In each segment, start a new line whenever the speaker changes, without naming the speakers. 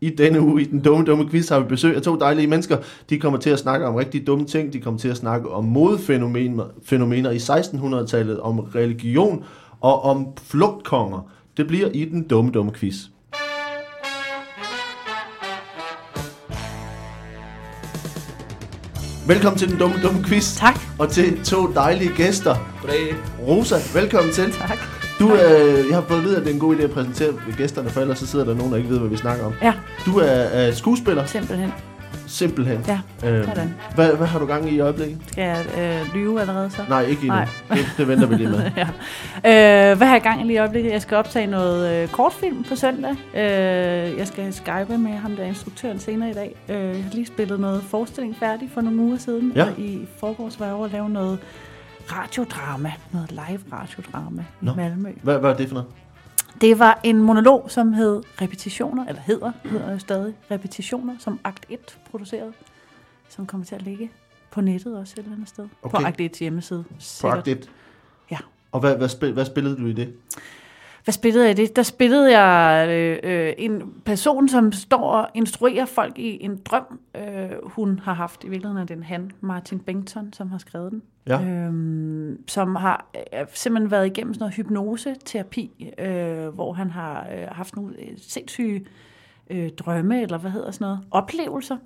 I denne uge i den dumme, dumme quiz har vi besøg af to dejlige mennesker. De kommer til at snakke om rigtig dumme ting. De kommer til at snakke om modefænomener fænomener i 1600-tallet, om religion og om flugtkonger. Det bliver i den dumme, dumme quiz. Velkommen til den dumme, dumme quiz.
Tak.
Og til to dejlige gæster.
Goddag.
Rosa, velkommen til.
Tak.
Du, øh, jeg har fået at vide, at det er en god idé at præsentere gæsterne, for ellers så sidder der nogen, der ikke ved, hvad vi snakker om.
Ja,
Du er, er skuespiller,
simpelthen.
simpelthen.
Ja,
Øhm,
sådan.
hvad, hvad har du gang i i øjeblikket?
Skal jeg øh, lyve allerede så?
Nej, ikke endnu.
Nej.
Det, det venter vi lige med.
ja. øh, hvad har jeg gang i lige i øjeblikket? Jeg skal optage noget øh, kortfilm på søndag. Øh, jeg skal skype med ham, der er instruktøren senere i dag. Øh, jeg har lige spillet noget forestilling færdig for nogle uger siden.
Ja.
Og i forgårs var jeg over at lave noget radiodrama. Noget live radiodrama
Nå.
i Malmø.
Hvad, hvad er det for noget?
Det var en monolog, som hed Repetitioner, eller hedder, hedder jo stadig Repetitioner, som Akt 1 producerede, som kommer til at ligge på nettet også et eller andet sted.
Okay.
På Akt 1's hjemmeside.
På
sikkert.
Akt 1.
Ja.
Og hvad, hvad, spil, hvad spillede du i det?
Hvad spillede jeg det? Der spillede jeg øh, øh, en person, som står og instruerer folk i en drøm, øh, hun har haft. I virkeligheden er det en han, Martin Bengtsson, som har skrevet den.
Ja.
Øhm, som har øh, simpelthen været igennem sådan noget hypnoseterapi, øh, hvor han har øh, haft nogle øh, sindssyge øh, drømme, eller hvad hedder sådan noget, oplevelser,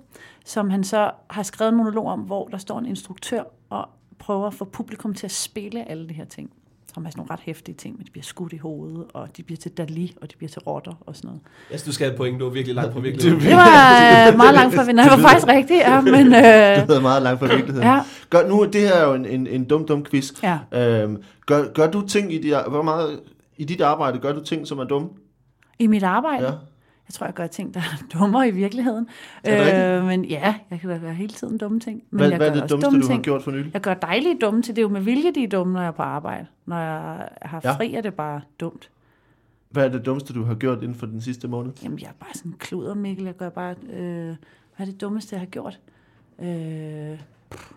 som han så har skrevet en monolog om, hvor der står en instruktør og prøver at få publikum til at spille alle de her ting som er sådan nogle ret hæftige ting, men de bliver skudt i hovedet, og de bliver til Dali, og de bliver til rotter og sådan noget.
Jeg synes, du skal have et point. Du er virkelig langt fra virkeligheden.
Det var øh, meget langt fra vinder. Det var faktisk rigtigt, ja, men...
Det
Øh,
hedder meget langt fra virkeligheden.
ja,
Gør, nu, det her er jo en, en, en dum, dum quiz.
ja.
Øhm, gør, gør du ting i dit, hvor meget, i dit arbejde, gør du ting, som er dumme?
I mit arbejde,
Ja.
Jeg tror, jeg gør ting, der er dummere i virkeligheden.
Rigtigt?
men ja, jeg kan gøre hele tiden dumme ting. Men
Hvad,
jeg
hvad er det dummeste,
dumme
du har
ting.
gjort for nylig?
Jeg gør dejlige dumme ting. Det er jo med vilje, de er dumme, når jeg er på arbejde. Når jeg har
Ja.
fri, er det bare dumt.
Hvad er det dummeste, du har gjort inden for den sidste måned?
Jamen, jeg er bare sådan en kluder, Mikkel. Jeg gør bare... Øh, hvad er det dummeste, jeg har gjort? Øh, pff,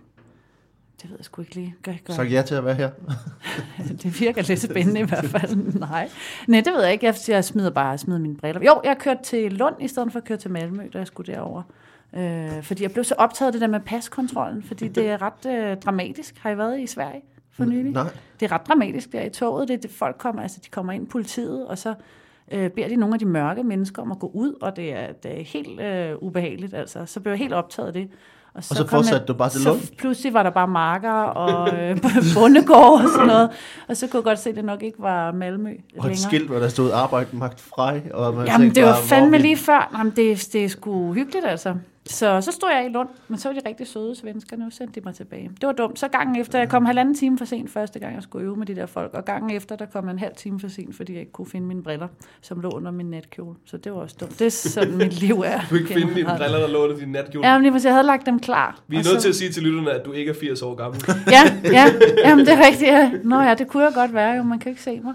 det ved jeg sgu ikke lige. Gør, gør.
Sagt ja til at være her.
Det virker lidt spændende i hvert fald. Nej. Nej, det ved jeg ikke. Jeg, jeg smider bare jeg smider mine briller. Jo, jeg kørte til Lund i stedet for at køre til Malmø, da jeg skulle derover. Øh, fordi jeg blev så optaget af det der med paskontrollen, fordi det er ret øh, dramatisk. Har I været i Sverige for nylig?
Nej.
Det er ret dramatisk der i toget. Det, det folk kommer, altså de kommer ind politiet, og så øh, beder de nogle af de mørke mennesker om at gå ud, og det er, det er helt øh, ubehageligt. Altså. Så blev jeg helt optaget af det.
Og så
kom
fortsatte
jeg-
du bare til
så
Lund?
pludselig var der bare marker og øh, bondegård og sådan noget. Og så kunne jeg godt se, at det nok ikke var Malmø
Og et
længere.
skilt, hvor der stod arbejde magt frej. Og man
Jamen, det var
bare,
fandme
vi-
lige før. Jamen, det, det er sgu hyggeligt, altså. Så, så stod jeg i Lund, men så var de rigtig søde svensker, nu sendte de mig tilbage. Det var dumt. Så gangen efter, jeg kom halvanden time for sent første gang, jeg skulle øve med de der folk, og gangen efter, der kom jeg en halv time for sent, fordi jeg ikke kunne finde mine briller, som lå under min natkjole. Så det var også dumt. Det er sådan, mit liv er.
Du kan ikke finde dine briller, der lå under din natkjole.
Ja, men lige jeg havde lagt dem klar.
Vi er nødt
så-
til at sige til lytterne, at du ikke er 80 år gammel.
Ja, ja, jamen det er rigtigt, ja. Nå ja, det kunne jeg godt være jo, man kan ikke se mig.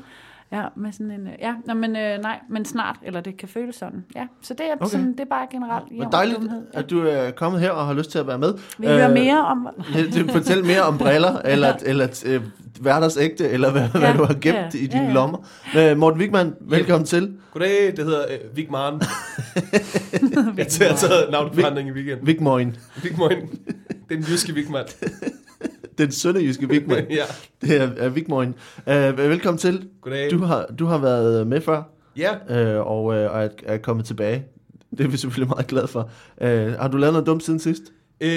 Ja, med sådan en, øh, ja, nå, men øh, nej, men snart, eller det kan føles sådan. Ja, så det er,
Okay.
sådan, det er bare generelt jævn
dejligt,
dumhed.
at du er kommet her og har lyst til at være med.
Vi hører
Øh,
mere om...
Fortæl mere om briller, eller, eller øh, hverdagsægte, eller hvad, ja, hvad
Ja,
du har gemt
ja,
i dine
ja, ja.
lommer. Øh, Morten Wigman, velkommen til.
Goddag, det hedder øh, Vig Maren. jeg tager- jeg har taget navnforandring i weekenden.
Vigmoin.
Vig Moin. Det er en jyske Vigman.
Den sønderjyske Vigman.
ja.
Det er, er Vigmoin. Øh, velkommen til.
Goddag.
Du har, du har været med før,
Ja,
øh, og, og er, er kommet tilbage. Det er vi selvfølgelig meget glade for. Øh, har du lavet noget dumt siden sidst?
øh,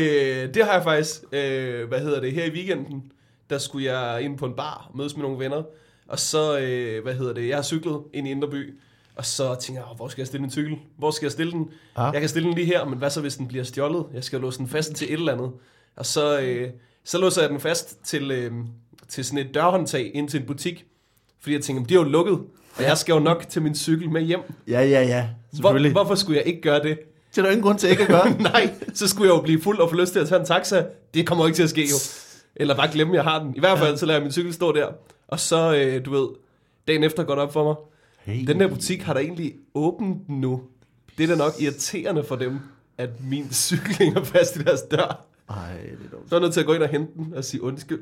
det har jeg faktisk. Øh, hvad hedder det? Her i weekenden, der skulle jeg ind på en bar og mødes med nogle venner. Og så, øh, hvad hedder det? Jeg har cyklet ind i Indreby. Og så tænker jeg, "Åh, hvor skal jeg stille min cykel? Hvor skal jeg stille den?
Ah.
Jeg kan stille den lige her, men hvad så, hvis den bliver stjålet? Jeg skal låse den fast til et eller andet. Og så, øh, så låser jeg den fast til, øh, til sådan et dørhåndtag ind til en butik. Fordi jeg tænker, de er jo lukket, og jeg skal jo nok til min cykel med hjem.
Ja, ja, ja.
Hvor, hvorfor skulle jeg ikke gøre det?
det er der ingen grund til ikke at gøre.
Nej, så skulle jeg jo blive fuld og få lyst til at tage en taxa. Det kommer jo ikke til at ske jo. Eller bare glemme, jeg har den. I hvert fald, så lader jeg min cykel stå der. Og så, øh, du ved, dagen efter går det op for mig.
Hey.
Den der butik har der egentlig åbent nu. Det er da nok irriterende for dem, at min cykel hænger fast i deres dør.
Ej, det er dumt.
Så er jeg nødt til at gå ind og hente den og sige undskyld.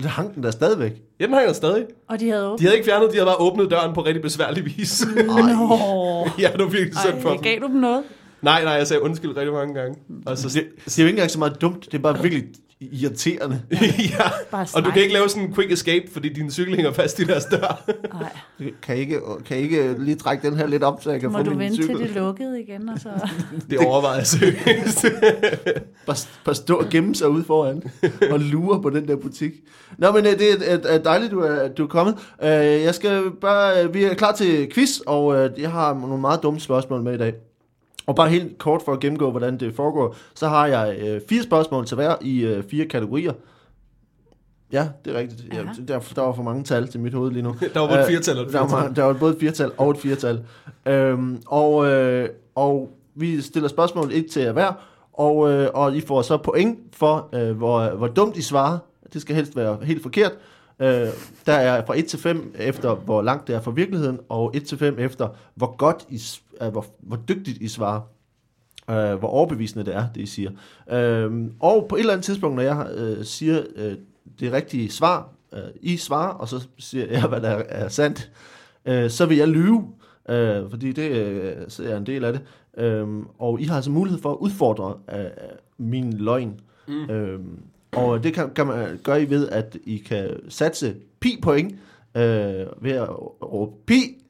Så hang den der stadigvæk.
Ja, den hænger stadig.
Og de havde åbent.
De havde ikke fjernet, de havde bare åbnet døren på rigtig besværlig vis.
Nå.
ja, du er virkelig synd for dem.
gav du dem noget?
Nej, nej, jeg sagde undskyld rigtig mange gange. Og så,
Det, det er jo ikke engang så meget dumt, det er bare virkelig irriterende.
ja.
Bare
Og du kan ikke lave sådan en quick escape, fordi din cykel hænger fast i deres dør.
Nej,
Kan ikke, kan ikke lige trække den her lidt op, så jeg kan
må
få
du
min
vente til
cykel?
det lukkede igen, og så...
Det overvejer jeg seriøst.
Bare, bare stå og gemme sig ude foran og lure på den der butik. Nå, men øh, det er, er, dejligt, du er, du er kommet. Øh, Jeg skal bare, øh, vi er klar til quiz, og øh, jeg har nogle meget dumme spørgsmål med i dag. Og bare helt kort for at gennemgå, hvordan det foregår, så har jeg øh, fire spørgsmål til hver i øh, fire kategorier. Ja, det er rigtigt. Ja, der, der var for mange tal til mit hoved lige nu.
Der var både et
Øh,
firtal og et
der var,
firtal.
der var både et firtal og et firtal. Øhm, og, øh, og vi stiller spørgsmål et til hver, og, øh, og I får så point for, øh, hvor, hvor dumt I svarer. Det skal helst være helt forkert. Øh, der er fra 1 til 5 efter, hvor langt det er fra virkeligheden, og 1 til 5 efter, hvor godt I, øh, hvor, hvor dygtigt I svarer. Øh, hvor overbevisende det er, det I siger. Øh, og på et eller andet tidspunkt, når jeg øh, siger øh, det rigtige svar, øh, I svarer, og så siger jeg, hvad der er, er sandt, øh, så vil jeg lyve, øh, fordi det øh, er en del af det. Øh, og I har altså mulighed for at udfordre øh, min løgn. Mm. Øh, og det kan, kan man gøre I ved, at I kan satse pi point øh, ved at råbe pi,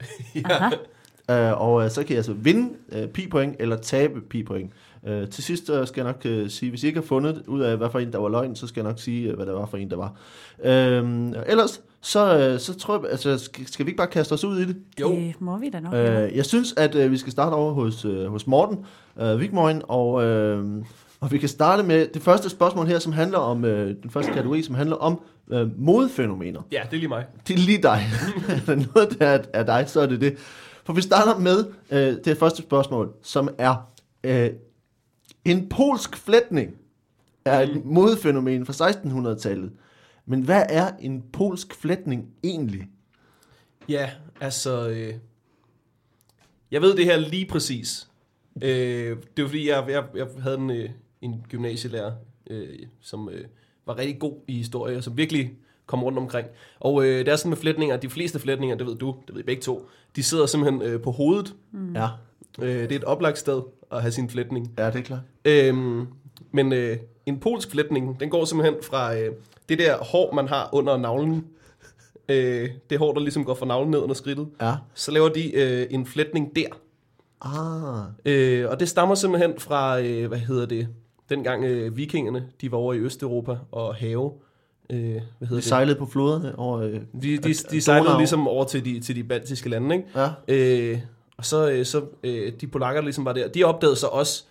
Aha.
Øh, og øh, så kan jeg altså vinde øh, pi-point eller tabe pi-point. Øh, til sidst øh, skal jeg nok øh, sige, hvis I ikke har fundet ud af, hvad for en, der var løgn, så skal jeg nok sige, øh, hvad det var for en, der var. Øh, ellers, så, øh, så tror jeg, altså, skal, skal vi ikke bare kaste os ud i det?
Jo.
Det må vi da nok.
Øh, jeg synes, at øh, vi skal starte over hos, øh, hos Morten øh, Vigmøgen, og, øh, og vi kan starte med det første spørgsmål her, som handler om, øh, den første kategori, som handler om øh, modefænomener.
Ja, det er lige mig.
Det er lige dig. er der noget, der er, er dig, så er det det. For vi starter med øh, det første spørgsmål, som er øh, en polsk flætning er et modefænomen fra 1600-tallet. Men hvad er en polsk flætning egentlig?
Ja, altså... Øh, jeg ved det her lige præcis. Øh, det var fordi, jeg, jeg, jeg havde en, øh, en gymnasielærer, øh, som øh, var rigtig god i historie, og som virkelig kom rundt omkring. Og øh, det er sådan med flætninger, de fleste flætninger, det ved du, det ved I begge to, de sidder simpelthen øh, på hovedet.
Mm. Ja,
Øh, det er et oplagt sted at have sin flætning.
ja, det er klart.
Øhm, men øh, en polsk flætning, den går simpelthen fra øh, det der hår, man har under navlen. Øh, det hår, der ligesom går fra navlen ned under skridtet.
Ja.
Så laver de øh, en flætning der.
Ah,
Øh, og det stammer simpelthen fra, øh, hvad hedder det, dengang øh, vikingerne, de var over i Østeuropa og have. Øh, hvad hedder
vi
det?
sejlede på floderne over... Øh,
De, de, de
Donau.
sejlede ligesom over til de, til de baltiske lande, ikke?
ja.
Øh, og så, øh, så øh, de polakker, der ligesom var der, de opdagede så også,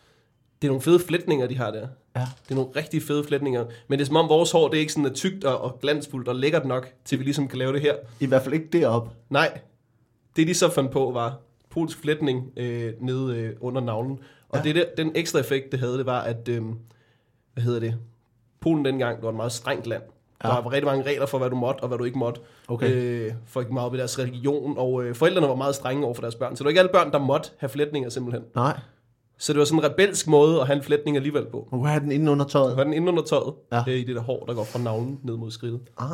det er nogle fede flætninger, de har der.
Ja.
Det er nogle rigtig fede flætninger. Men det er som om vores hår, det er ikke sådan er tykt og, og glansfuldt og lækkert nok, til vi ligesom kan lave det her.
I hvert fald ikke derop.
Nej, det de så fandt på var polsk flætning øh, nede øh, under navlen. Og
Ja.
det, der, den ekstra effekt, det havde, det var, at, øh, hvad hedder det, Polen dengang var et meget strengt land.
Ja.
Der var rigtig mange regler for, hvad du måtte og hvad du ikke måtte.
Okay.
Øh, folk gik meget op i deres religion, og øh, forældrene var meget strenge over for deres børn. Så det var ikke alle børn, der måtte have flætninger simpelthen.
Nej.
Så det var sådan en rebelsk måde at have en flætning alligevel på.
Nu har den inde under
Du
tøjet.
har den inde under tøjet,
ja.
øh, i det der hår, der går fra navlen ned mod skridtet.
Ah.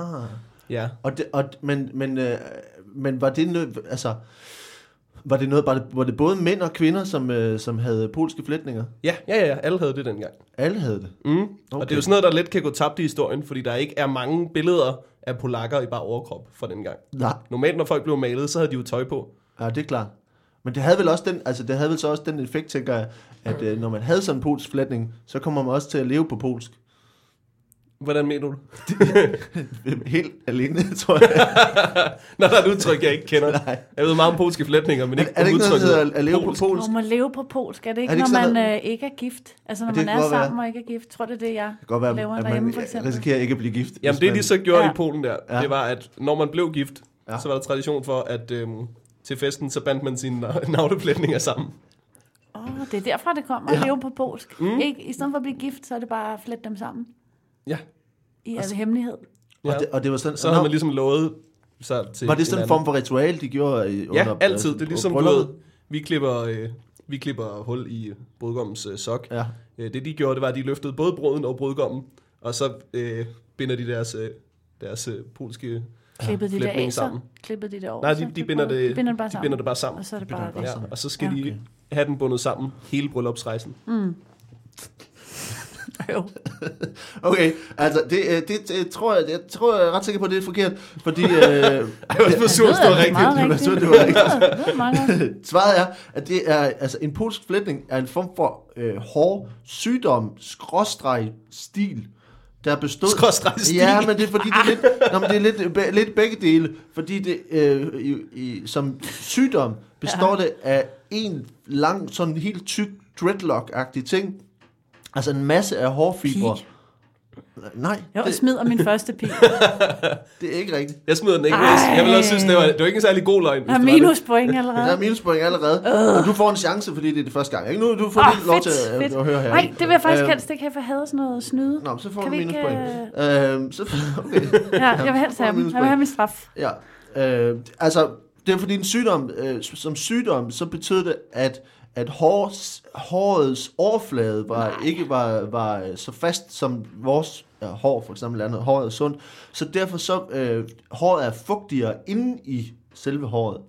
Ja.
Og det, og, men, men, øh, men var det nød, altså, var det noget, var det, var det både mænd og kvinder, som, øh, som havde polske flætninger?
Ja, ja, ja, alle havde det dengang.
Alle havde det.
Mm. Okay. Og det er jo sådan noget, der let kan gå tabt i historien, fordi der ikke er mange billeder af polakker i bare overkrop fra dengang.
Nej,
Normalt, når folk blev malet, så havde de jo tøj på.
ja, det er klart. Men det havde vel også den, altså det havde vel så også den effekt, tænker jeg, at øh, når man havde sådan en polsk flætning, så kommer man også til at leve på polsk.
Hvordan mener du?
Helt alene, tror jeg.
Nå, der er et udtryk, jeg ikke kender.
Nej.
Jeg ved meget om polske flætninger, men
Er,
ikke
er det ikke noget, der
udtrykket
hedder at leve
polsk.
på polsk?
Når man lever på polsk, er det ikke,
Er det ikke
når man øh, ikke er gift? Altså når man er
godt være.
sammen og ikke er gift. Tror det er det, jeg
Det kan godt være,
laver
at
derhjemme, for eksempel?
risikerer ikke at blive gift.
Jamen det,
man-
de så gjorde
Ja.
i Polen der,
Ja.
det var, at når man blev gift,
Ja.
så var der tradition for, at øhm, til festen, så bandt man sine na- navleflætninger sammen.
Åh, oh, det er derfra, det kommer at
Ja.
leve på polsk. Mm. Ikke, I stedet for at blive gift, så er det bare at flette dem sammen
Ja.
i al hemmelighed.
ja.
Og, det, og det var sådan,
Så havde man ligesom lovet sig til
var det sådan en form for ritual, de gjorde i,
Ja,
under,
altid. Det er ligesom, du ved, vi klipper, øh, vi klipper hul i brudgommens øh, sok.
Ja.
Øh, det de gjorde, det var, at de løftede både bruden og brudgommen, og så øh, binder de deres, øh, deres øh, polske
Klippede de det af
sammen.
Klippede de det over?
Nej, de, de, binder det,
de binder det bare
de
sammen.
binder det bare sammen.
Og så er det bare
det.
Ja, og så skal
Ja.
de have den bundet sammen hele bryllupsrejsen.
Okay, altså det, øh, det, det tror jeg, jeg tror jeg er ret sikker på, at det er forkert, fordi øh,
hvor var sur,
Jeg
det var rigtigt.
Jeg
rigtigt.
det var rigtigt.
Jeg ved, det er meget godt.
svaret er, at det er, altså en polsk flætning er en form for øh, hård sygdom, skråstreg, stil, der bestod...
Skråstreg stil.
Ja, men det er fordi, det er lidt, nå, men det er lidt, be, lidt begge dele, fordi det øh, i, i, som sygdom består ja. det af en lang, sådan helt tyk dreadlock-agtig ting, altså en masse af hårfibre.
Pig.
Nej,
Jo, jeg
det,
smider min første pige.
det er ikke rigtigt.
Jeg smider den ikke.
Ej.
Jeg vil også synes, det var, det var ikke en særlig god løgn. var det.
minuspoint
Der
allerede.
er minuspoint allerede, uh. og du får en chance, fordi det er det første gang. Ikke? Nu du får lige lov til at,
fedt.
at høre her.
Nej, det vil jeg faktisk
Øhm,
helst ikke have, for jeg havde sådan noget snyde.
Nå, så får
Kan
du
vi ikke,
minuspoint. Øhm, så, okay.
Ja, jeg vil helst have dem. Jeg vil have min straf.
Ja, øh, altså, det er fordi en sygdom, øh, som sygdom, så betød det, at, at hår, hårets overflade var,
Nej.
ikke var, var øh, så fast som vores ja, hår, for eksempel andet. Håret er sundt. Så derfor så, øh, håret er fugtigere inde i selve håret.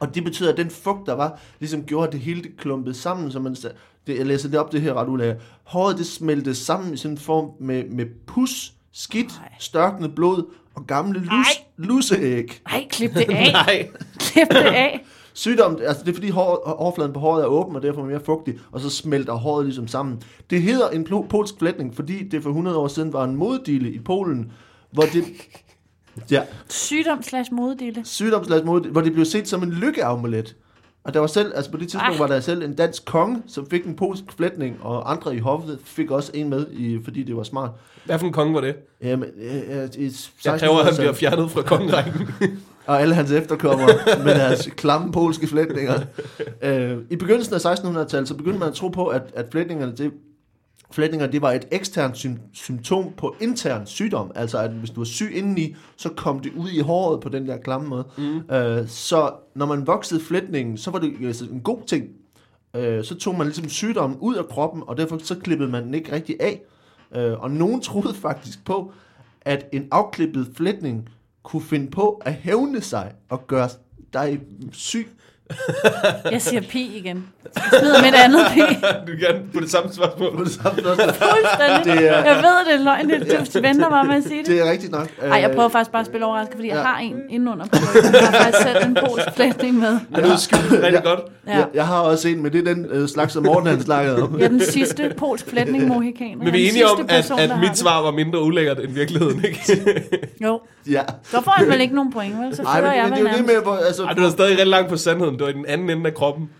Og det betyder, at den fugt, der var, ligesom gjorde, at det hele det klumpede sammen, så man, det, jeg læser det op, det her ret ulære. Håret, det smeltede sammen i sådan en form med, med pus, skidt,
Ej.
størknet blod og gamle lus,
Ej.
luseæg.
Nej, klip det af.
Nej.
Klip det af.
Sygdom, altså det er fordi hår, overfladen på håret er åben, og derfor er mere fugtig, og så smelter håret ligesom sammen. Det hedder en pol- polsk flætning, fordi det for 100 år siden var en moddile i Polen, hvor det... Ja,
Sygdom slash moddele.
sygdomslads mod, hvor det blev set som en lykkeamulet. Og der var selv, altså på det tidspunkt
Ej.
var der selv en dansk konge, som fik en polsk flætning, og andre i hoffet fik også en med, i, fordi det var smart.
Hvad for en konge var det?
Jamen, øh, øh, i
Jeg kræver, at han
1600-tallet.
bliver fjernet fra kongerækken.
og alle hans efterkommere med deres klamme polske flætninger. Øh, I begyndelsen af 1600-tallet, så begyndte man at tro på, at, at flætningerne, det, flætninger, det var et eksternt sym- symptom på intern sygdom. Altså, at hvis du var syg indeni, så kom det ud i håret på den der klamme måde. Mm. Øh, så når man voksede flætningen, så var det altså en god ting. Øh, så tog man ligesom sygdommen ud af kroppen, og derfor så klippede man den ikke rigtig af. Øh, og nogen troede faktisk på, at en afklippet flætning kunne finde på at hævne sig og gøre dig syg.
Jeg siger pi igen. Jeg smider mit andet pi.
du kan på det samme spørgsmål.
På det samme spørgsmål.
Fuldstændig.
Det er-
Jeg ved, det er løgn. Det- Du venter bare med at sige det.
Det er rigtigt nok.
Ej, jeg prøver faktisk bare at spille overrasket, fordi jeg
ja.
har en indenunder på ryggen. Jeg har faktisk selv en polsk flætning med.
Han er skjult rigtig godt.
Ja.
Ja. Jeg, jeg har også en, men det er den øh, slags, som Morten han snakkede om.
Jeg er den sidste polsk flætning mohikaner.
Men vi er enige om, at, at mit svar var mindre ulækkert end virkeligheden, ikke?
Jo,
Ja.
så får han vel ikke nogen point, vel? Så
Nej, men,
jeg
men det er jo det med, hvor, altså,
Ej, du er stadig rigtig langt på sandheden. Du er i den anden ende af kroppen.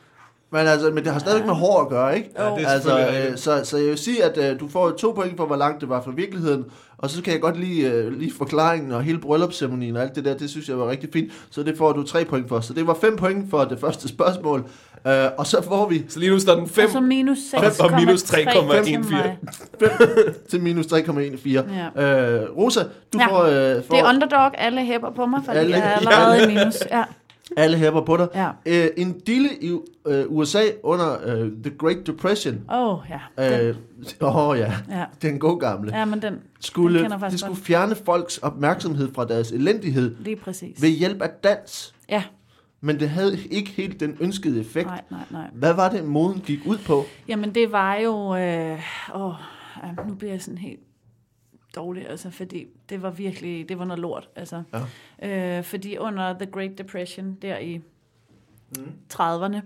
men, altså, men det har stadigvæk med hår at gøre, ikke?
Ja, det er
altså, øh, så, så jeg vil sige, at øh, du får to point for, hvor langt det var fra virkeligheden, og så kan jeg godt lide, øh, lige forklaringen og hele bryllupsceremonien og alt det der, det synes jeg var rigtig fint, så det får du tre point for. Så det var fem point for det første spørgsmål, øh, og så får vi
Så lige nu står den 5
Og så minus 6,3
og minus 3,14.
til
minus 3,14.
Ja.
Øh, Rosa, du
Ja.
får, øh, får
Det er underdog, alle hæpper på mig, fordi
Alle-
jeg er allerede i minus. Ja.
Alle hæpper på dig.
Ja.
Øh, en dille i øh, USA under øh, The Great Depression.
Åh, oh, ja. Den,
Øh, Åh oh, ja,
ja.
den gode gamle.
Ja, men den,
Skulle,
den
det skulle fjerne folks opmærksomhed fra deres elendighed
lige præcis.
ved hjælp af dans.
Ja,
Men det havde ikke helt den ønskede effekt.
nej, nej, nej.
Hvad var det, moden gik ud på?
Jamen, det var jo... Øh, åh, nu bliver jeg sådan helt dårlig, altså, fordi det var virkelig, det var noget lort, altså. Ja. Øh, fordi under The Great Depression, der i mm. 30'erne,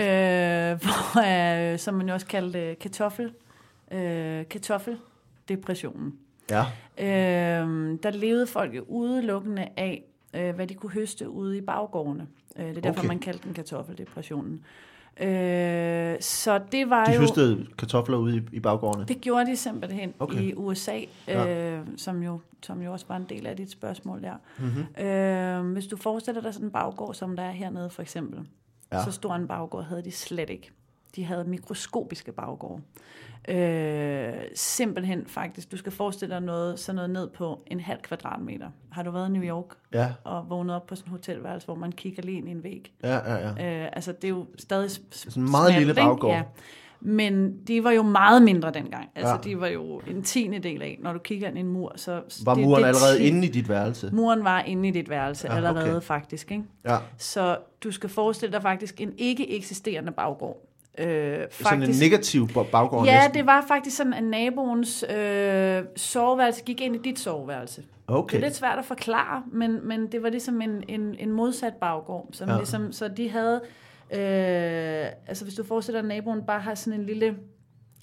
øh, hvor, øh, som man jo også kaldte kartoffel, øh, kartoffeldepressionen,
Ja.
øh, der levede folk jo udelukkende af, øh, hvad de kunne høste ude i baggårdene. Øh, det er derfor,
okay.
man kaldte den kartoffeldepressionen. Øh, så det var
De
jo...
høstede kartofler ude i, i baggårdene.
Det gjorde de simpelthen
Okay.
i USA,
Ja.
øh, som, jo, som jo også var en del af dit spørgsmål der.
Mm-hmm.
Øh, hvis du forestiller dig sådan en baggård, som der er hernede for eksempel,
Ja.
så stor en baggård havde de slet ikke. De havde mikroskopiske baggård. Øh, simpelthen faktisk, du skal forestille dig noget, sådan noget ned på en halv kvadratmeter. Har du været i New York
Ja,
og vågnet op på sådan en hotelværelse, hvor man kigger lige ind i en væg?
ja, ja. ja.
Øh, altså, det er jo stadig
Sådan en meget
smalt,
lille baggård.
Ja. Men de var jo meget mindre dengang. Altså,
Ja.
ja. de var jo en tiende del af. Når du kigger ind i en mur, så...
Var
det,
muren
det er
allerede
ti-
inde i dit værelse?
Muren var inde i dit værelse
Ja, okay.
allerede, faktisk. Ikke?
Ja.
Så du skal forestille dig faktisk en ikke eksisterende baggård. Øh,
Sådan en negativ ba- baggård
Ja,
næsten.
det var faktisk sådan, at naboens øh, soveværelse gik ind i dit soveværelse.
Okay.
Det er lidt svært at forklare, men, men det var ligesom en, en, en modsat baggård. Som
Ja.
ligesom, så de havde, øh, altså hvis du forestiller at naboen bare har sådan en lille,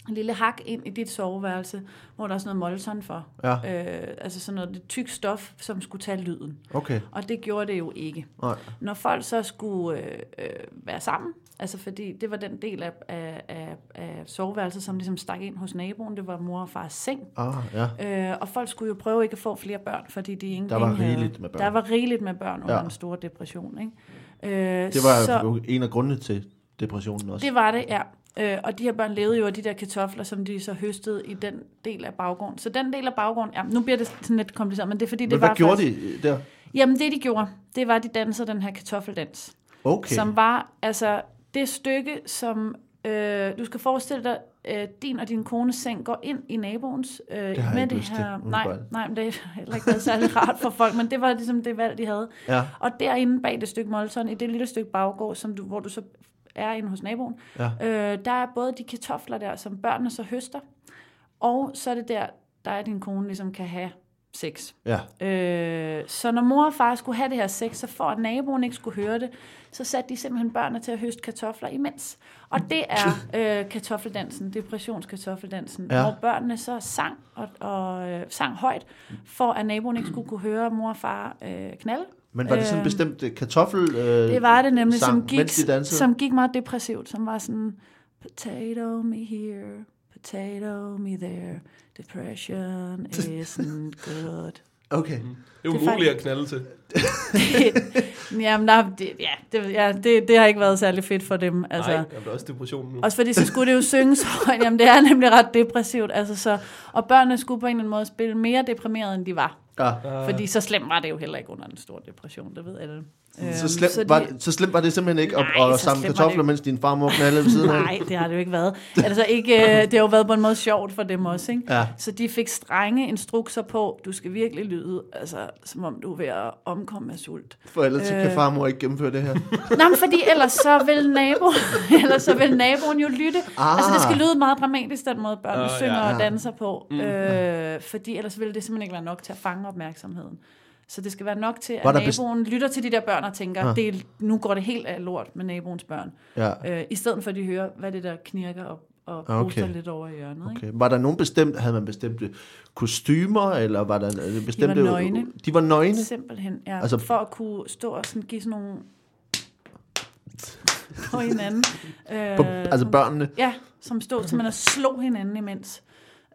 en lille hak ind i dit soveværelse, hvor der er sådan noget molton for.
Ja,
Øh, altså sådan noget det tyk stof, som skulle tage lyden.
okay.
Og det gjorde det jo ikke.
Nej.
Når folk så skulle øh, øh, være sammen, altså fordi det var den del af, af, af, af soveværelset, som ligesom stak ind hos naboen, det var mor og fars seng.
Ah, ja.
Øh, og folk skulle jo prøve ikke at få flere børn, fordi de ingen
Der var
havde.
rigeligt med børn.
Der var rigeligt med børn under
Ja.
den store depression. Ikke? Øh,
Det var
så,
jo en af grundene til depressionen også.
det var det, ja. Øh, og de her børn levede jo af de der kartofler, som de så høstede i den del af baggården. Så den del af baggården, ja, nu bliver det sådan lidt kompliceret, men det er fordi, det
Men
var
hvad gjorde
faktisk,
de der?
Jamen det de gjorde, det var, at de dansede den her kartoffeldans.
Okay.
Som var, altså det stykke, som øh, du skal forestille dig, øh, din og din kones seng går ind i naboens øh,
Det har jeg ikke lyst til,
nej, nej, men det har heller ikke været særlig rart for folk, men det var ligesom det valg, de havde.
Ja,
Og derinde bag det stykke molton, i det lille stykke baggård, som du, hvor du så er inde hos naboen,
ja.
øh, der er både de kartofler der, som børnene så høster, og så er det der, der er din kone ligesom kan have sex.
Ja.
Øh, så når mor og far skulle have det her sex, så for at naboen ikke skulle høre det, så satte de simpelthen børnene til at høste kartofler imens. Og det er øh, kartoffeldansen, depressionskartoffeldansen,
Ja.
hvor børnene så sang og, og øh, sang højt, for at naboen ikke skulle kunne høre mor og far øh, knalde.
Men var det sådan en
Øh,
bestemt øh, kartoffel øh,
Det var det nemlig,
sang,
som gik,
de dansede?
som gik meget depressivt, som var sådan, potato me here, potato me there, depression isn't good.
Okay.
Det er
Det er
umuligt at knalde til.
Jamen, der, det, ja, det, ja det, det har ikke været særlig fedt for dem. Altså.
Nej, bliver også depression nu.
Også fordi så skulle det jo synges højt. Jamen, det er nemlig ret depressivt. Altså, så, og børnene skulle på en eller anden måde spille mere deprimeret, end de var.
Ja.
Fordi så slemt var det jo heller ikke under den store depression, det ved alle.
Så slemt,
de-
var, det- så slemt var det simpelthen ikke at,
Nej,
at
så
samle kartofler, mens din farmor knaldede ved siden af?
Nej, det har det jo ikke været. Altså ikke, øh, det har jo været på en måde sjovt for dem også, ikke?
Ja.
Så de fik strenge instrukser på, du skal virkelig lyde, altså, som om du er ved at omkomme af sult.
For ellers øh. kan farmor ikke gennemføre det her.
Nå, men fordi ellers så vil, nabo, ellers så vil naboen jo lytte.
Ah.
Ah. Altså det skal lyde meget dramatisk, den måde børnene
Ah,
oh, synger
ja.
og danser på. Mm. Øh, fordi ellers vil det simpelthen ikke være nok til at fange opmærksomheden. Så det skal være nok til,
Var
at naboen lytter til de der børn og tænker,
Ah.
det er, nu går det helt af lort med naboens børn.
Ja.
Øh, I stedet for at de hører, hvad det der knirker og, og
Okay.
puster lidt over i hjørnet. Ikke?
Okay. Var der nogen bestemt, havde man bestemte kostymer, eller var der øh, bestemte...
nøgne.
De var nøgne?
Simpelthen, ja.
Altså-
Altså, for at kunne stå og sådan give sådan nogle på hinanden. Øh,
På, altså børnene?
Ja, som stod simpelthen og slog hinanden imens.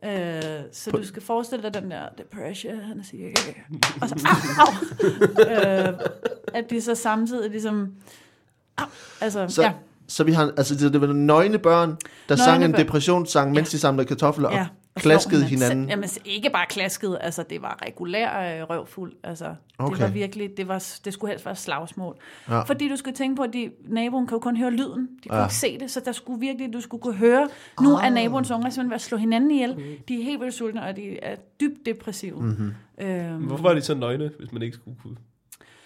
Øh, så du skal forestille dig den der depression, han siger, og så au, au. øh, at de så samtidig ligesom, au, altså,
Så,
ja,
så vi har, altså det, det var nøgne børn, der nøgne sang en
børn.
depressionssang, mens
Ja.
de samlede kartofler
ja.
Klaskede hinanden.
Jamen ikke bare klaskede, altså det var regulær øh, røvfuld. Altså,
Okay.
det var virkelig, det, var, det skulle helst være slagsmål.
Ja.
Fordi du skal tænke på, at de, naboen kan jo kun høre lyden. De kunne
Ja.
ikke se det, så der skulle virkelig, du skulle kunne høre, nu
Ah.
er naboens unger simpelthen ved at slå hinanden ihjel. De er helt vildt sultne, og de er dybt depressive.
Mhm.
Mm-hmm. Øhm,
Hvorfor var de så nøgne, hvis man ikke skulle kunne?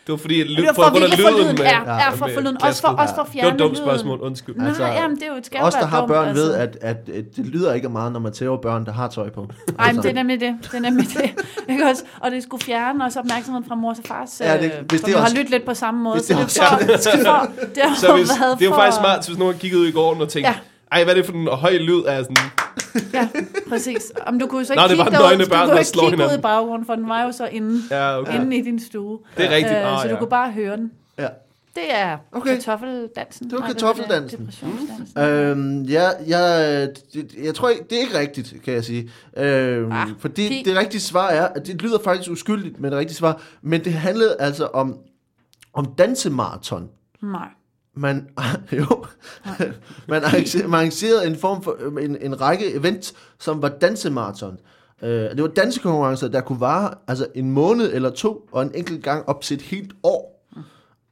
Det var fordi, at
det
lyd,
var
for,
for for
lyden
lyden.
med,
Ja, ja, for
med
for lyden. Også for, også for at
Det var
fjerne
et dumt spørgsmål, undskyld.
Nej,
Altså,
jamen, det er jo et
Os, der har
dumt,
børn,
altså.
ved, at, at, at det lyder ikke meget, når man tæver børn, der har tøj på.
Nej, men det er nemlig det. Det er nemlig det. Ikke også? Og det skulle fjerne også opmærksomheden fra mors og fars.
Ja, det-
øh,
hvis
for
det
vi har
også-
lyttet lidt på samme måde.
hvis det
så det, er
også-
for, for, det, har
Så
jo
hvis,
været
det er jo
for,
faktisk smart, hvis nogen kiggede ud i gården og tænkte,
Ja.
Ej, hvad er det for en høj lyd af sådan...
Ja, præcis. Om du kunne så
Nå,
ikke
det var
kigge
nøgne
derud,
børn,
du kunne ikke kigge ud i baggrunden, for den var jo så inde,
Ja, okay.
inde i din stue.
Det er rigtigt.
Øh,
Ah,
så du
ja.
kunne bare høre den.
Ja.
Det er
Okay.
kartoffeldansen.
Det var kartoffeldansen.
det? Depressionsdansen.
Øhm, ja, jeg, det, jeg tror ikke, det er ikke rigtigt, kan jeg sige. Øhm,
Ah,
fordi
de-
det rigtige svar er, at det lyder faktisk uskyldigt, men det rigtige svar, men det handlede altså om, om dansemarathon.
Nej.
Man, jo, man, arrangerede, man arrangerede en form for en, en række events, som var dansemarathon. Øh, det var dansekonkurrencer, der kunne vare altså en måned eller to, og en enkelt gang op til et helt år.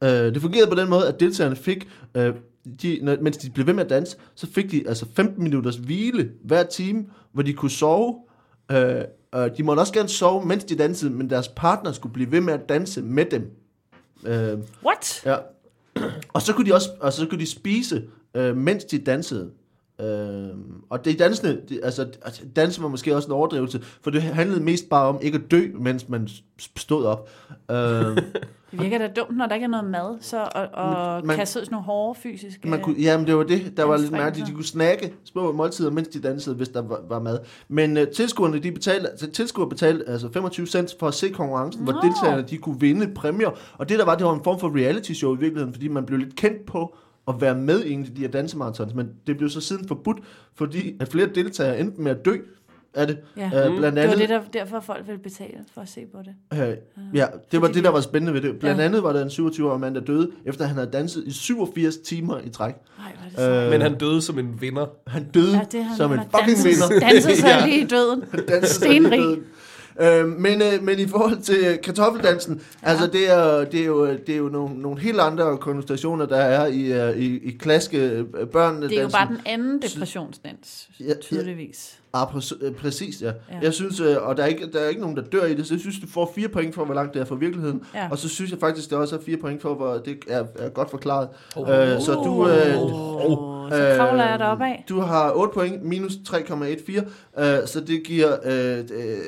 Øh, det fungerede på den måde, at deltagerne fik øh, de, når, mens de blev ved med at danse, så fik de altså 15 minutters hvile hver time, hvor de kunne sove. Øh, og de måtte også gerne sove, mens de dansede, men deres partner skulle blive ved med at danse med dem. Øh,
What?
Ja. Og så kunne de også og så kunne de spise, øh, mens de dansede. Øh, og det dansende, det, altså, altså var måske også en overdrivelse, for det handlede mest bare om ikke at dø, mens man stod op. Øh,
Det virker da dumt, når der ikke er noget mad, så, og, og
Man-
kaste sådan nogle hårde fysiske...
man kunne, jamen det var det, der var lidt mærkeligt. De kunne snakke små måltider, mens de dansede, hvis der var, var mad. Men uh, tilskuerne, de betalte, altså, tilskuere betalte altså 25 cent for at se konkurrencen, hvor
Nå.
deltagerne de kunne vinde præmier. Og det der var, det var en form for reality show i virkeligheden, fordi man blev lidt kendt på at være med i en af de her dansemarathons. Men det blev så siden forbudt, fordi at flere deltagere endte med at dø af det.
Ja.
Uh, blandt
Det var
andet,
det, der, derfor folk ville betale for at se på det.
Øh, ja, det var det, der
de-
var spændende ved det. Blandt
Ja.
andet var der en 27-årig mand, der døde, efter han havde danset i 87 timer i træk.
Nej, hvor er det sejt.
Øh,
Men han døde som en vinder.
Han døde
Ja, det er han,
som
han
en fucking
danset,
vinder.
danset sig
Ja.
lige i døden.
Danser sig
Stenrig.
i døden. Øh, men, øh, men i forhold til kartoffeldansen, ja. altså det er, det er jo, det er jo nogle, nogle helt andre konnotationer, der er i, øh, i, i klaske øh, børnene.
Det er jo bare den anden depressionsdans,
Ja, ja.
tydeligvis.
Ah, præ- øh, præcis, ja. ja.
Ja.
Jeg synes, og der er, ikke, der er ikke nogen, der dør i det, så jeg synes, du får fire point for, hvor langt det er fra virkeligheden.
Ja.
Og så synes jeg faktisk, det også er fire point for, hvor det er, er godt forklaret.
Oh.
Øh, så du, øh,
Oh, så kravler jeg deroppe af.
Du har 8 point, minus 3,14, øh, så det giver øh, øh,